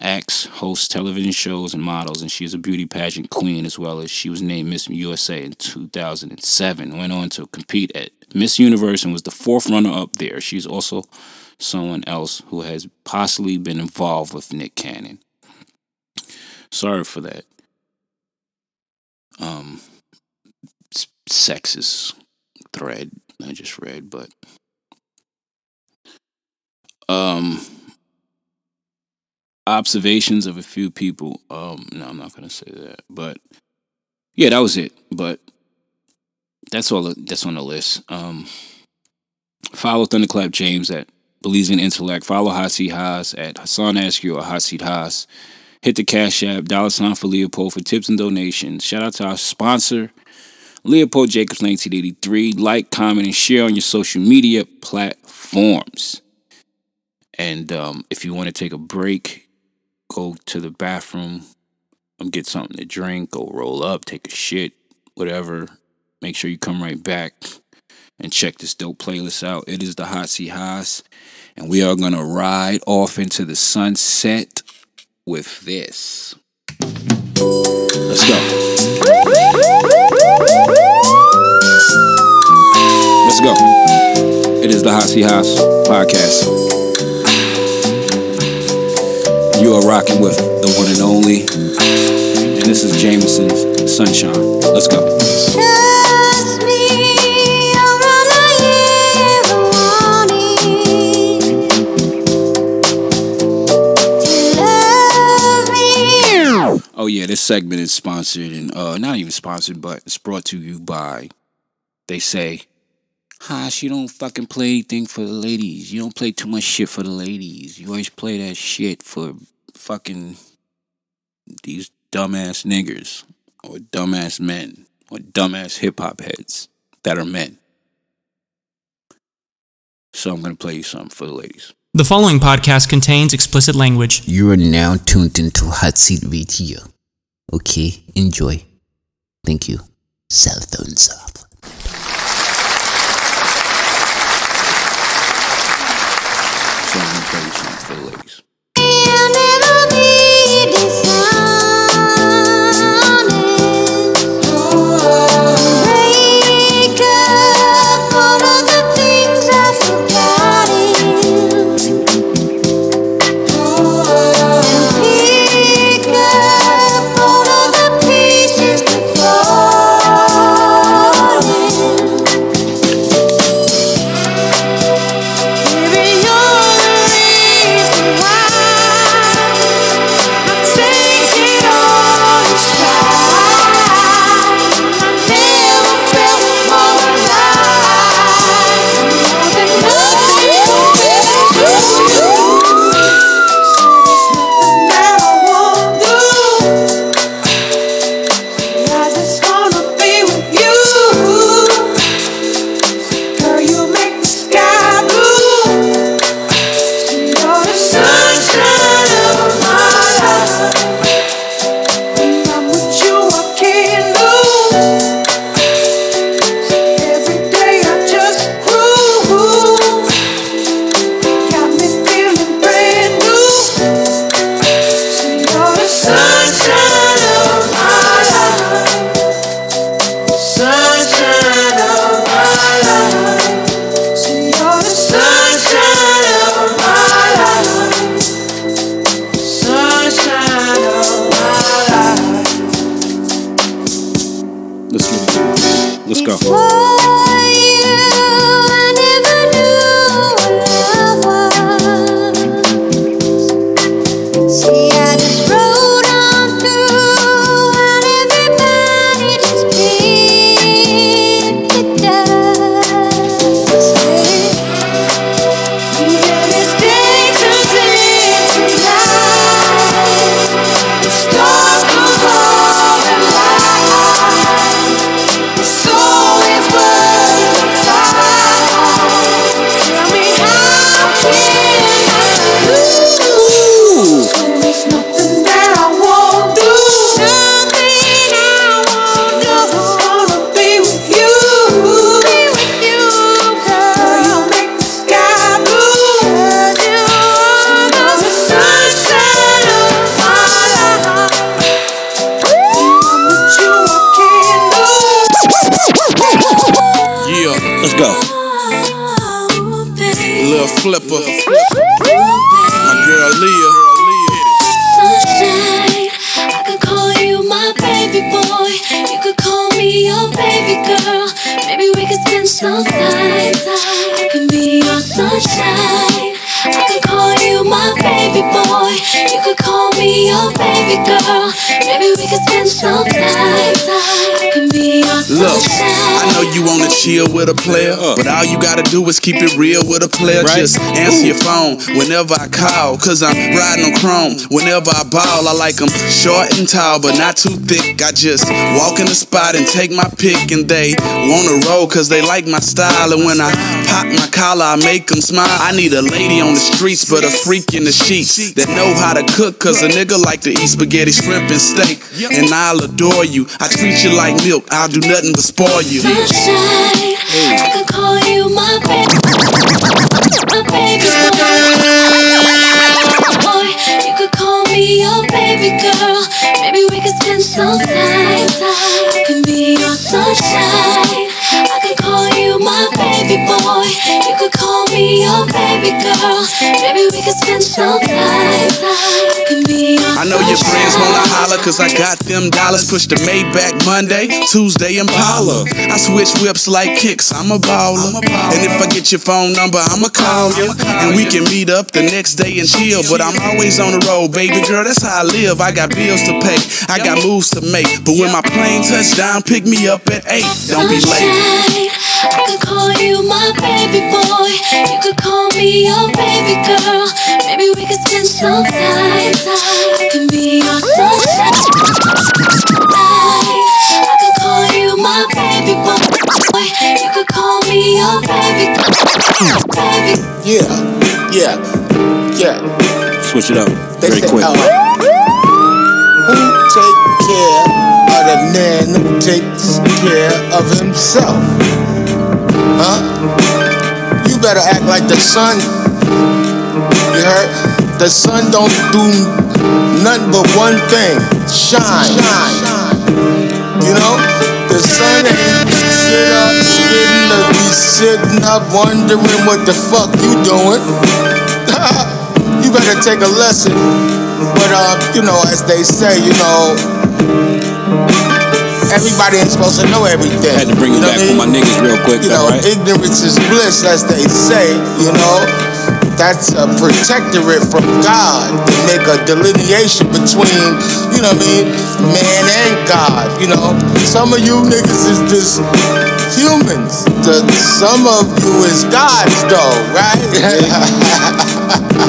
acts, hosts television shows, and models, and she is a beauty pageant queen as well as she was named Miss USA in 2007. Went on to compete at Miss Universe and was the fourth runner up there. She's also someone else who has possibly been involved with Nick Cannon. Sorry for that. Um, sexist thread I just read, but um, observations of a few people. Um, no, I'm not gonna say that, but yeah, that was it. But that's all. That's on the list. Um, follow Thunderclap James at Believes in Intellect. Follow Hot Seat Haas at Hassan Askew or Hot Seat Haas. Hit the Cash App, dollar sign for Leopold for tips and donations. Shout out to our sponsor, Leopold Jacobs 1983. Like, comment, and share on your social media platforms. And um, if you want to take a break, go to the bathroom, um, get something to drink, go roll up, take a shit, whatever. Make sure you come right back and check this dope playlist out. It is the Hot Seat Haas, and we are gonna ride off into the sunset with this. Let's go. Let's go. It is the Hot Seat Haas podcast. You are rocking with the one and only, and this is Jameson's Sunshine. Let's go. Trust me, I'll run a year Oh yeah, this segment is sponsored and uh not even sponsored, but it's brought to you by they say, Haas, you don't fucking play anything for the ladies. You don't play too much shit for the ladies. You always play that shit for fucking these dumbass niggers or dumbass men or dumbass hip hop heads that are men. So I'm gonna play you something for the ladies. The following podcast contains explicit language. You are now tuned into Hot Seat Radio. Okay, enjoy. Thank you. Cell phones off. So I'm girl. Maybe we could spend some time. I can be your Look. I know you wanna chill with a player, uh. but all you gotta do is keep it real with a player. Right. Just answer your phone whenever I call, cause I'm riding on chrome. Whenever I ball, I like them short and tall, but not too thick. I just walk in the spot and take my pick, and they wanna roll cause they like my style. And when I pop my collar, I make them smile. I need a lady on the streets, but a freak in the sheets that know how to cook, cause a nigga like to eat spaghetti, shrimp, and steak. And I'll adore you. I treat you like milk, I'll do nothing but spoil you. Sunshine, I could call you my baby, my baby boy. You could call me your baby girl. Maybe we could spend some time. I can be your sunshine. My baby boy. You could call me your baby girl. Maybe we could spend some time. I can be your I know your friends wanna holler cause I got them dollars. Push the Maybach Monday, Tuesday Impala. I switch whips like kicks, I'm a baller. And if I get your phone number, I'ma call you. And we can meet up the next day and chill. But I'm always on the road, baby girl, that's how I live. I got bills to pay, I got moves to make. But when my plane touch down, pick me up at 8. Don't be late. Sunshine, I could call you my baby boy. You could call me your baby girl. Maybe we could spend some time. I can be your sunshine. I could call you my baby boy. You could call me your baby. Baby. Yeah, yeah, yeah. Switch it up They very say, quick. uh, who take care of the man who takes care of himself? Huh? You better act like the sun. You heard? The sun don't do nothing but one thing: shine. Shine. You know, the sun ain't sit up, sitting up, be sitting up, wondering what the fuck you doing. [LAUGHS] you better take a lesson. But um, you know, as they say, you know, everybody ain't supposed to know everything. I had to bring it You know back I with my niggas real quick, You know, right? ignorance is bliss, as they say. You know, that's a protectorate from God to make a delineation between, you know what I mean, man and God. You know, some of you niggas is just humans. The, some of you is gods, though, right? [LAUGHS]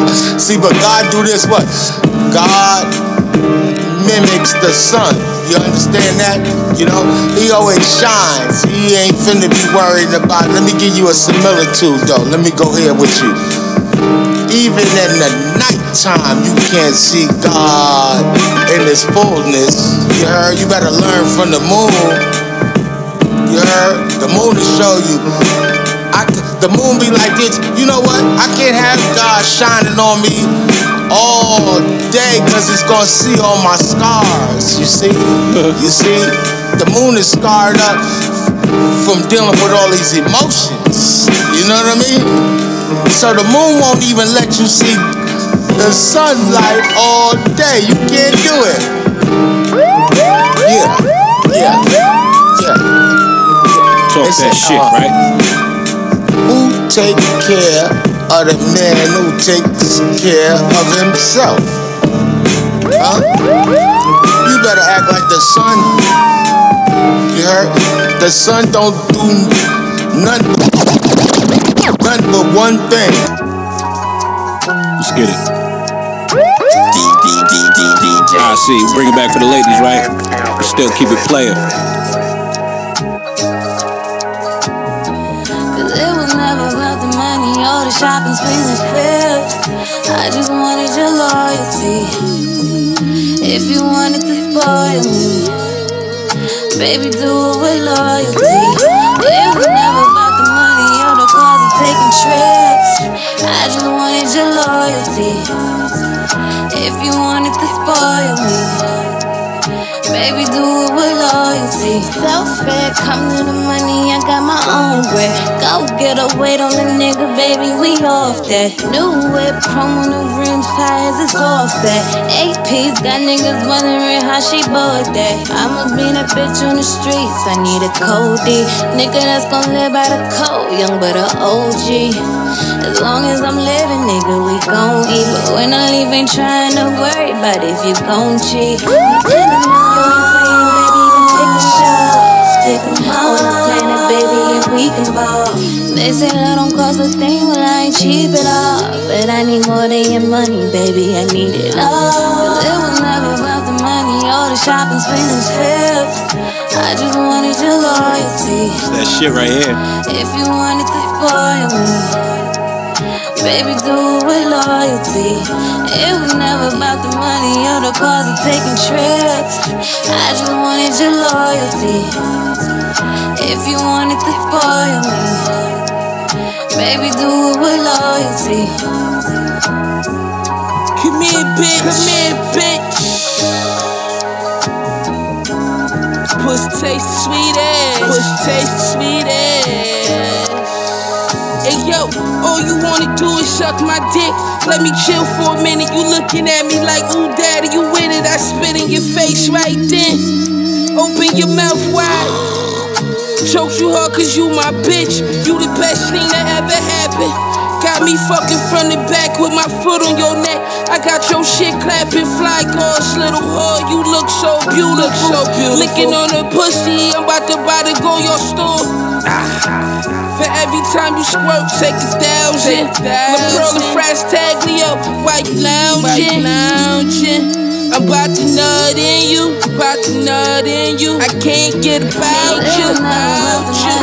[LAUGHS] See, but God do this what? God mimics the sun. You understand that? You know, he always shines. He ain't finna be worried about. Let me give you a similitude, though. Let me go here with you. Even in the nighttime, you can't see God in His fullness. You heard? You better learn from the moon. You heard? The moon will show you. I, the moon be like this. You know what? I can't have God shining on me all day because it's gonna see all my scars. You see? You see? The moon is scarred up from dealing with all these emotions. You know what I mean? So the moon won't even let you see the sunlight all day. You can't do it. Yeah, yeah, yeah. Talk that shit, uh, right? Who take care of the man who takes care of himself? Huh? You better act like the sun. You heard? The sun don't do nothing, nothing but one thing. Let's get it. I see. Bring it back for the ladies, right? Still keep it player. The shopping sprees and trips. I just wanted your loyalty. If you wanted to spoil me, baby, do it with loyalty. It was never about the money or the cars or taking trips. I just wanted your loyalty. If you wanted to spoil me, baby, do it with loyalty. Self-fed, come to the money, I got my own bread. Go get a weight on the nigga, baby, we off that. New whip, on the rims, tires, it's off that. Eight piece, got niggas wondering how she bought that. I'ma be that bitch on the streets, I need a code D. Nigga that's gon' live by the code, young but a OG. As long as I'm living, nigga, we gon' eat. But when I leave, ain't trying to worry about if you gon' cheat. They say love don't cost a thing, well I ain't cheap at all. But I need more than your money, baby, I need it all. Cause it was never about the money, all the shopping, spending, flips. I just wanted your loyalty. That shit right here. If you wanted to spoil me, baby, do it with loyalty. It was never about the money or the cars or taking trips. I just wanted your loyalty. If you wanted to spoil me, baby, do it with loyalty. Come here, bitch. Come here, bitch. Puss taste sweet ass. Puss taste sweet ass. Hey yo, all you wanna do is suck my dick. Let me chill for a minute. You looking at me like, ooh, daddy, you with it. I spit in your face right then. Open your mouth wide. Choke you hard cause you my bitch. You the best thing that ever happened. Got me fucking from the back with my foot on your neck. I got your shit clapping, fly gosh, little whore. You look so beautiful. so beautiful. Licking on the pussy, I'm about to buy to go your store. For every time you squirt, take a thousand. La Pearl and Frass Taglio, white lounging. I'm about to nut in you, about to nut in you. I can't get about you, about you.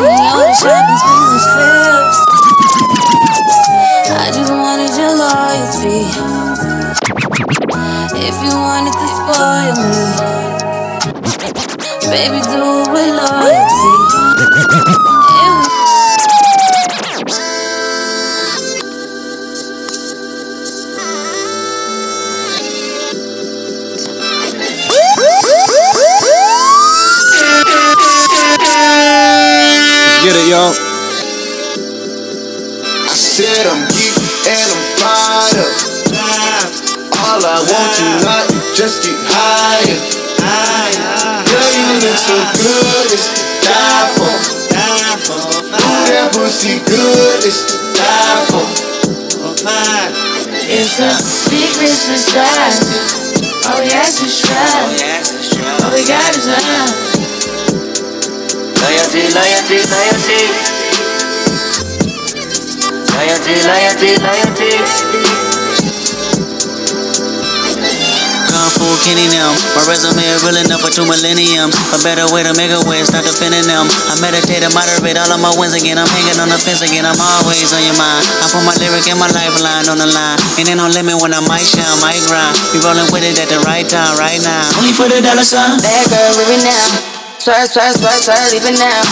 I just wanted your loyalty. If you wanted to spoil me, baby, do it with loyalty. Let's get it, y'all. I said I want tonight is just get higher. Girl, you look so good, it's to die for. Ooh, that pussy good, it's to die for. It's a secret society. All we ask is try. All we got is love. Loyalty, loyalty, loyalty. Loyalty, loyalty, loyalty. Kung Fu Kenny them. My resume is real enough for two millenniums. A better way to make a way, start defending them. I meditate and moderate all of my wins again. I'm hanging on the fence again. I'm always on your mind. I put my lyric and my lifeline on the line. And Ain't no limit when I might shine, might grind. Be rolling with it at the right time, right now. Only for the dollar sign. Bad girl living now. Swerve, swerve, swerve, swerve, leaving now.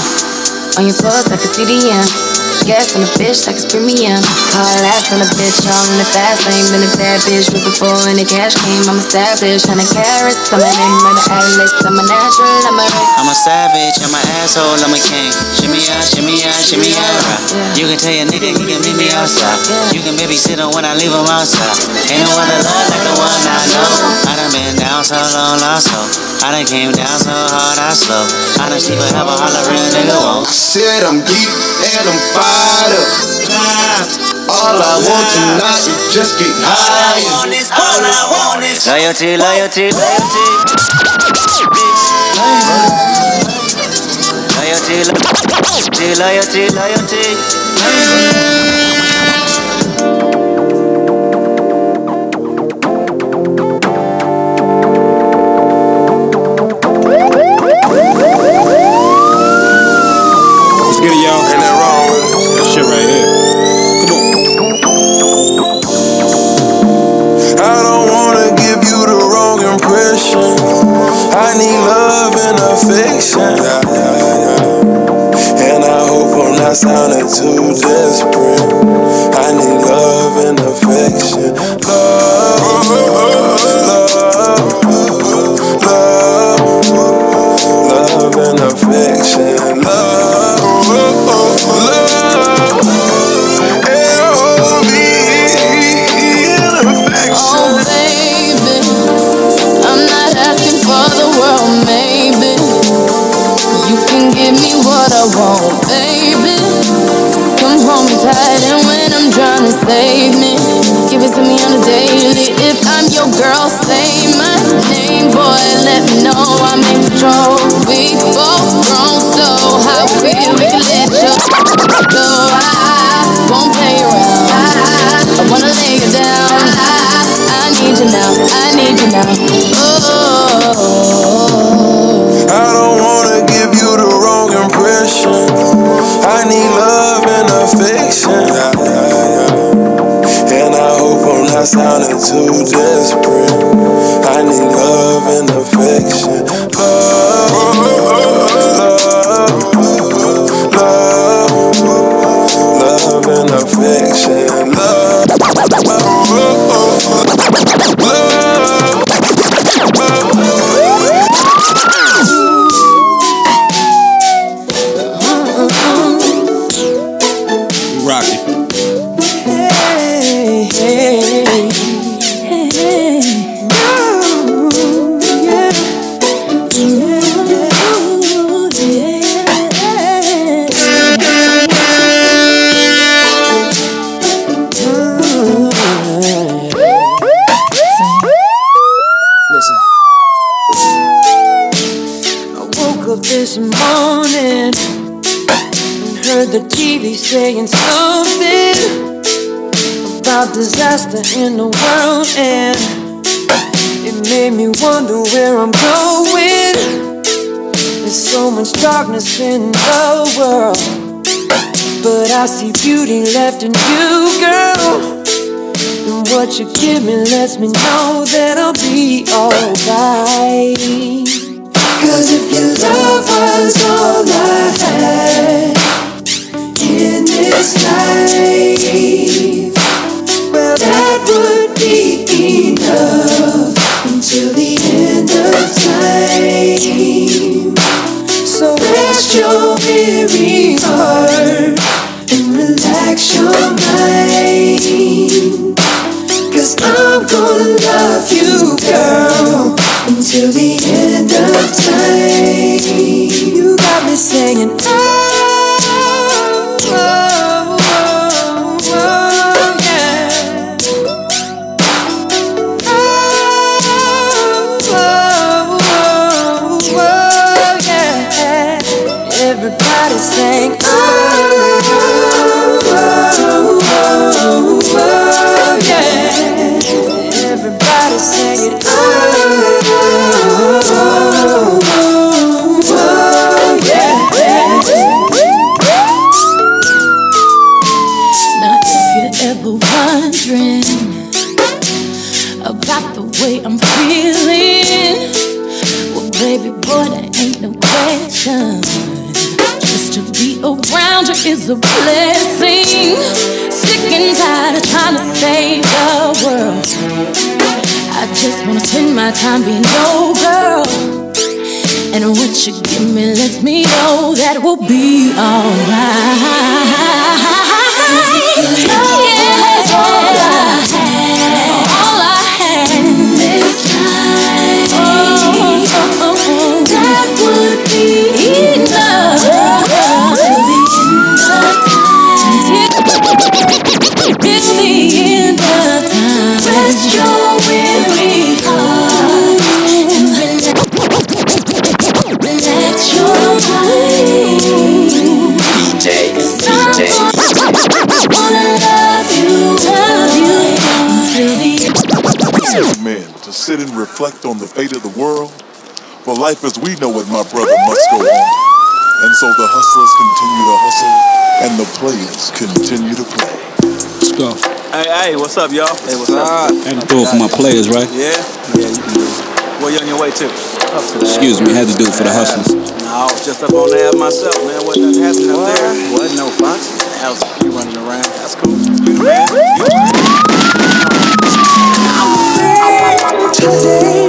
On your pulse like a CDM. Gas on the bitch like it's premium. Call ass on the bitch, all in the fast lane. Been a bad bitch with before when the cash came. I'm established, hundred carats. I'm a name, I'm an atlas. I'm a natural, I'm a I'm a savage, I'm an asshole, I'm a king. Shimmy out, shimmy out, shimmy out. You can tell your nigga he can meet me outside. You can babysit him when I leave him outside. Ain't no other love like the one I know. I done been down so long, lost hope. I done came down so hard, I slow. I done see forever all a real nigga won't. I said I'm geek and I'm fired up. All I want tonight is just get higher. All I want is loyalty, loyalty, loyalty. Loyalty, loyalty, loyalty. Let's up this morning heard the TV saying something about disaster in the world, and it made me wonder where I'm going. There's so much darkness in the world, but I see beauty left in you, girl. And what you give me lets me know that I'll be alright. Cause if your love was all I had in this life, well, that would be enough until the end of time. So rest your weary heart and relax your mind. Cause I'm gonna love you, girl, until the end of time. You got me singing, ah. A blessing. Sick and tired of trying to save the world. I just wanna spend my time being your girl. And what you give me lets me know that we'll be alright. Oh, yeah, all I had, oh, oh, all to sit and reflect on the fate of the world. For life as we know it, my brother, must go on. And so the hustlers continue to hustle, and the players continue to play. Let's go. Hey, hey, what's up, y'all? Hey, what's up? Had to do it for my players, right? Yeah? Yeah, you can do it. Where you on your way to? Up to. Excuse me, I had to do it for the hustlers. No, I was just up on there myself, man. What nothing happening up there? What? No fox? I was you running around. That's cool. You the man. You Today, can't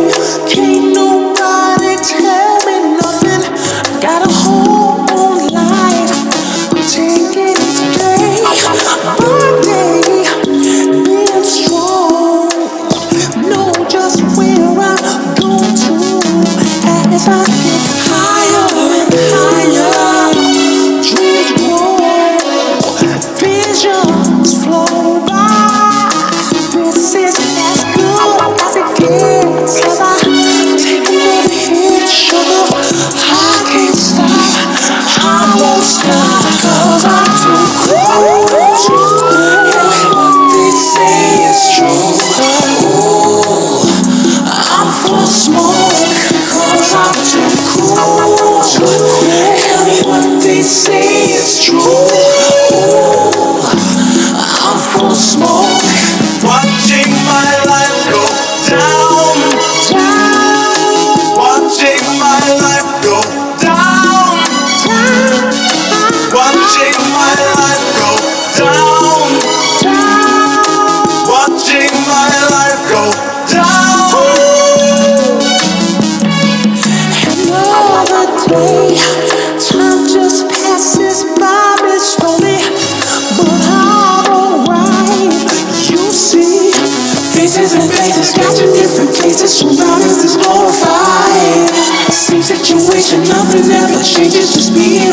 situation, nothing ever changes. Just being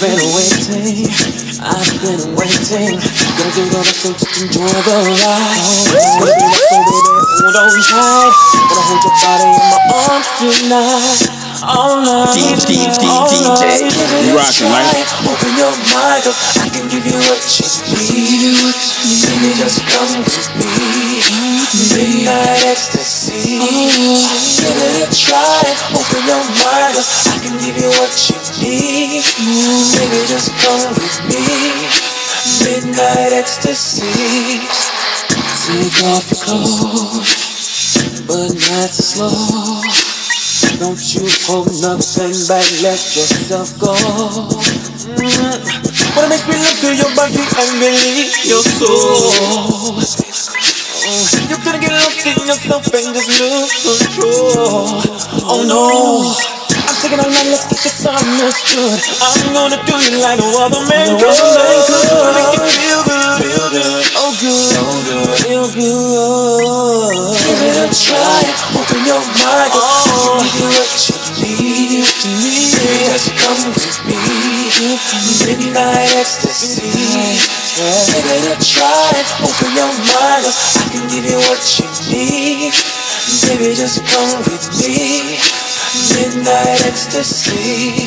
been waiting I've been waiting Gonna do all the things to enjoy the ride It's gonna my soul, baby, hold on tight Gonna hold your body in my arms tonight all night, DJ, all night. You rockin', right? Open your mind up, I can give you what you need. Baby, just come with me. Midnight ecstasy. Give it a try. Open your mind up, I can give you what you need. Baby, just come with me. Midnight ecstasy. Take off your clothes, but not are slow. Don't you hold nothing back, let yourself go. Mm. Wanna make me look to your body and believe your soul. Mm. You're gonna get lost in yourself and just lose control. Oh no. I'm taking all night, let's get this understood. I'm gonna do you like no other man could. Make you feel good, feel good, oh good, so good, feel good. Give it a try, open your mind, oh, give you what you need, you need. Just come with me, midnight ecstasy. Give it a try, open your mind, I can give you what you need. Baby, just come with me. Midnight ecstasy.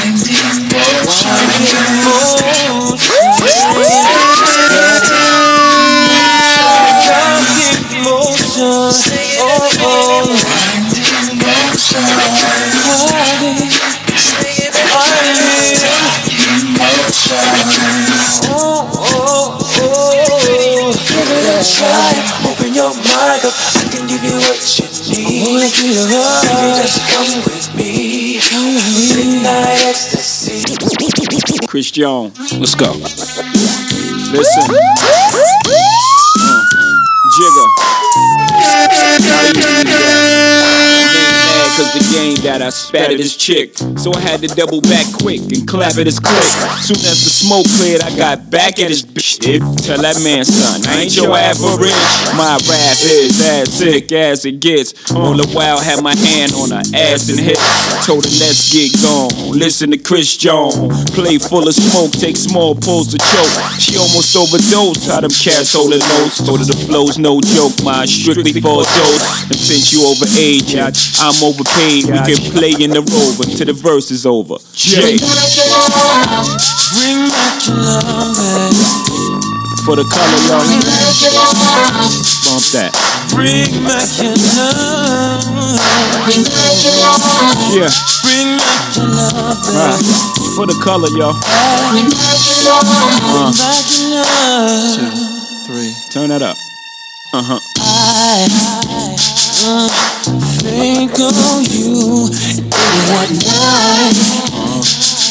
It try. Open your mind up. I can give you what you need. Baby, just come with me. Midnight ecstasy. Chris Jones. Let's go. Listen. Uh, Jigga. Cause the game that I spat at his chick. So I had to double back quick and clap at his click. Soon as the smoke cleared, I got back at his bitch. Tell that man, son, I ain't your average. My rap is as sick as it gets. All the wild, had my hand on her ass and hip. Told her, let's get gone. Listen to Chris Jones. Play full of smoke, take small pulls to choke. She almost overdosed. How them cats holding low. So the flow's no joke. My strictly for a. And since you over age, I'm overpaid. We can play in the rover till the verse is over. Jay. Bring back your love For the color, y'all. Bump that. Bring back your love. Yeah. Bring back your love. Right. For the color, y'all. Bring Uh, back your love. three. Turn that up. Uh huh. I, uh, think of you in one night.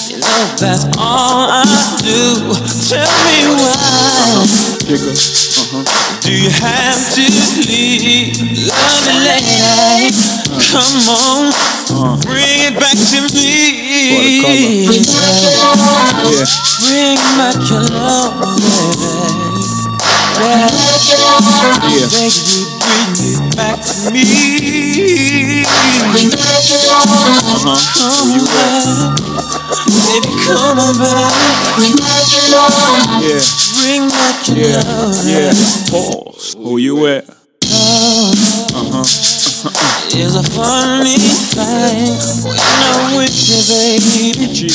You know that's all I do. Tell me why. Do you have to leave London late? Come on, bring it back to me. Yeah. Bring back your love, baby. Yeah. You, bring it back to me. Come on back, baby, come on back. Yeah. Bring back your Yeah. love. Yeah. Pause. Who you at? Uh huh. It's a funny thing when I'm with you, baby.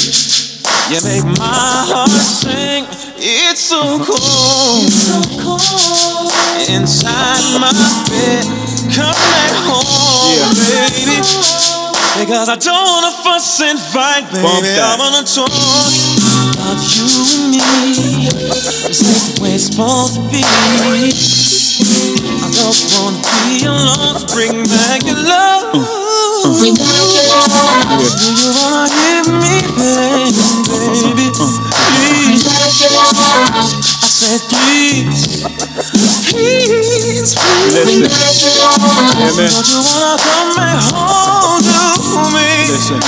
You make my heart sing. It's so cold, so cold inside my bed. Come back home, baby. Because I don't wanna fuss and fight, baby. Bump that. I wanna talk about you and me. This ain't the way it's supposed to be. I don't wanna be alone. So mm. bring back your love. Do you wanna hear me, baby? baby? Please. Said please, please, please. Listen. Don't you wanna come back home to me? Listen.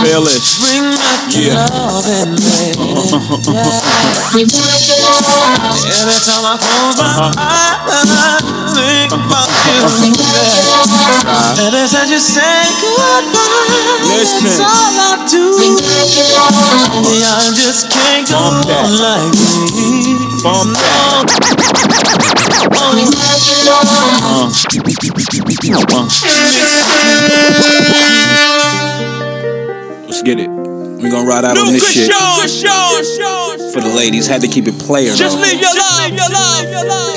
Feel it. Bring back Yeah. loving, [LAUGHS] baby. Every time I close my Uh-huh. eyes, I think about you. Yeah. And as I just say goodbye, Listen. that's all I do. Yeah, I just can't go on like. Bump that. Uh. Let's get it. We're gonna ride out on this shit. For the ladies, had to keep it player. Just leave your love, your love, your love.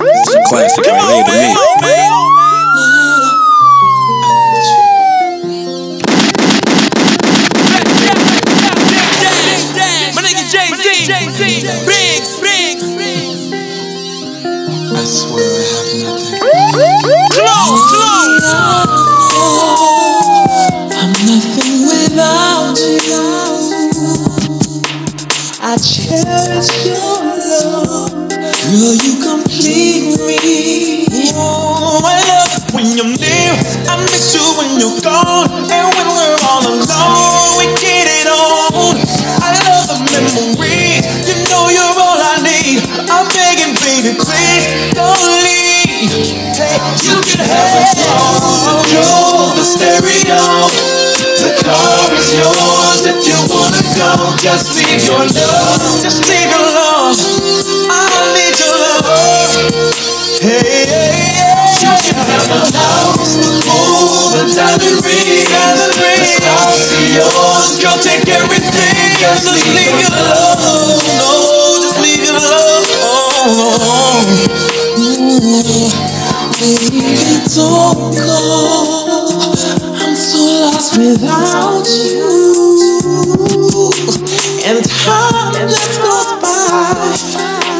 It's a classic right here to me. Just leave your love. Just leave your love. I need your love. Hey, hey, hey. You can have the house, the pool, the diamond ring. The stars are yours. Girl, take everything. Just leave your love. No, oh, just leave your love. Oh, baby, don't go. I'm so lost without you. And time just goes by.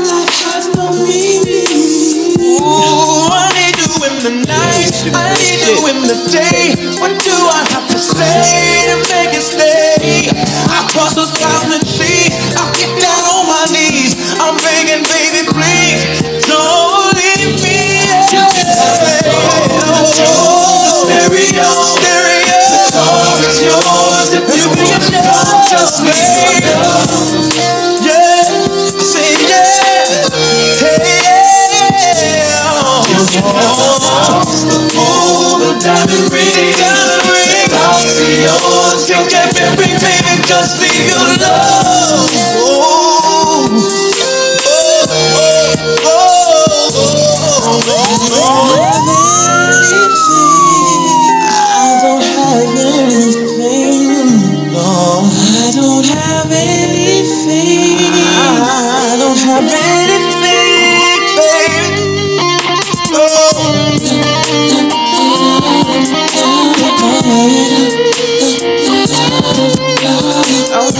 Life has no meaning. Ooh, I need you in the night. I need you in the day. What do I have to say to make it stay? I cross those thousand seas. I get down on my knees. I'm begging, baby, please don't leave me. You can have it. Stereo, stereo. The car is yours if you want. Just leave have the house, the yours. You can every baby, just your love.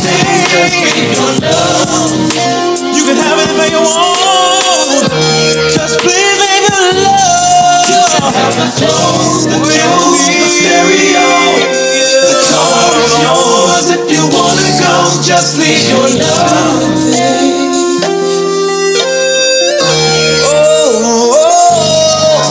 Just your love. You can have anything you want. Just please leave your love. Can have the clothes, the the stereo. The car is yours if you wanna go. Just leave your love. Oh, oh, oh.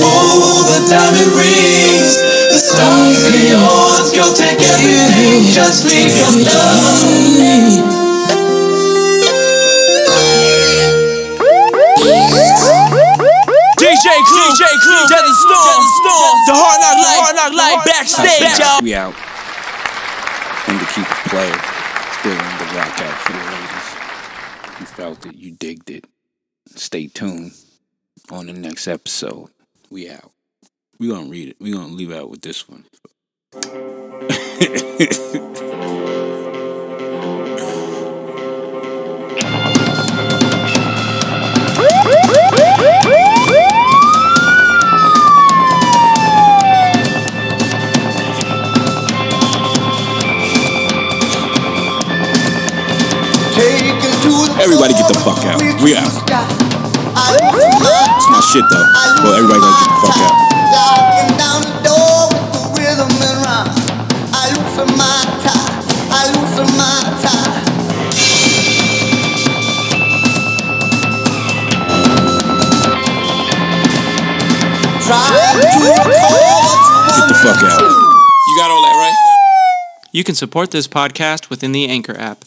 pool, the diamond rings. The stars are yours. You'll take everything. Just leave your love. DJ Clue, DJ Clue, Desert Storm, Storm, the Hard Knock Life, Hard Knock Life, backstage, y'all. We out. And to keep it player, still in the rock out for the ladies. You felt it, you digged it. Stay tuned on the next episode. We out. We gonna read it. Out with this one. Everybody get the fuck out. We out. It's my shit though. Well, everybody gotta get the fuck out. Fuck out. You got all that right? You can support this podcast within the Anchor app.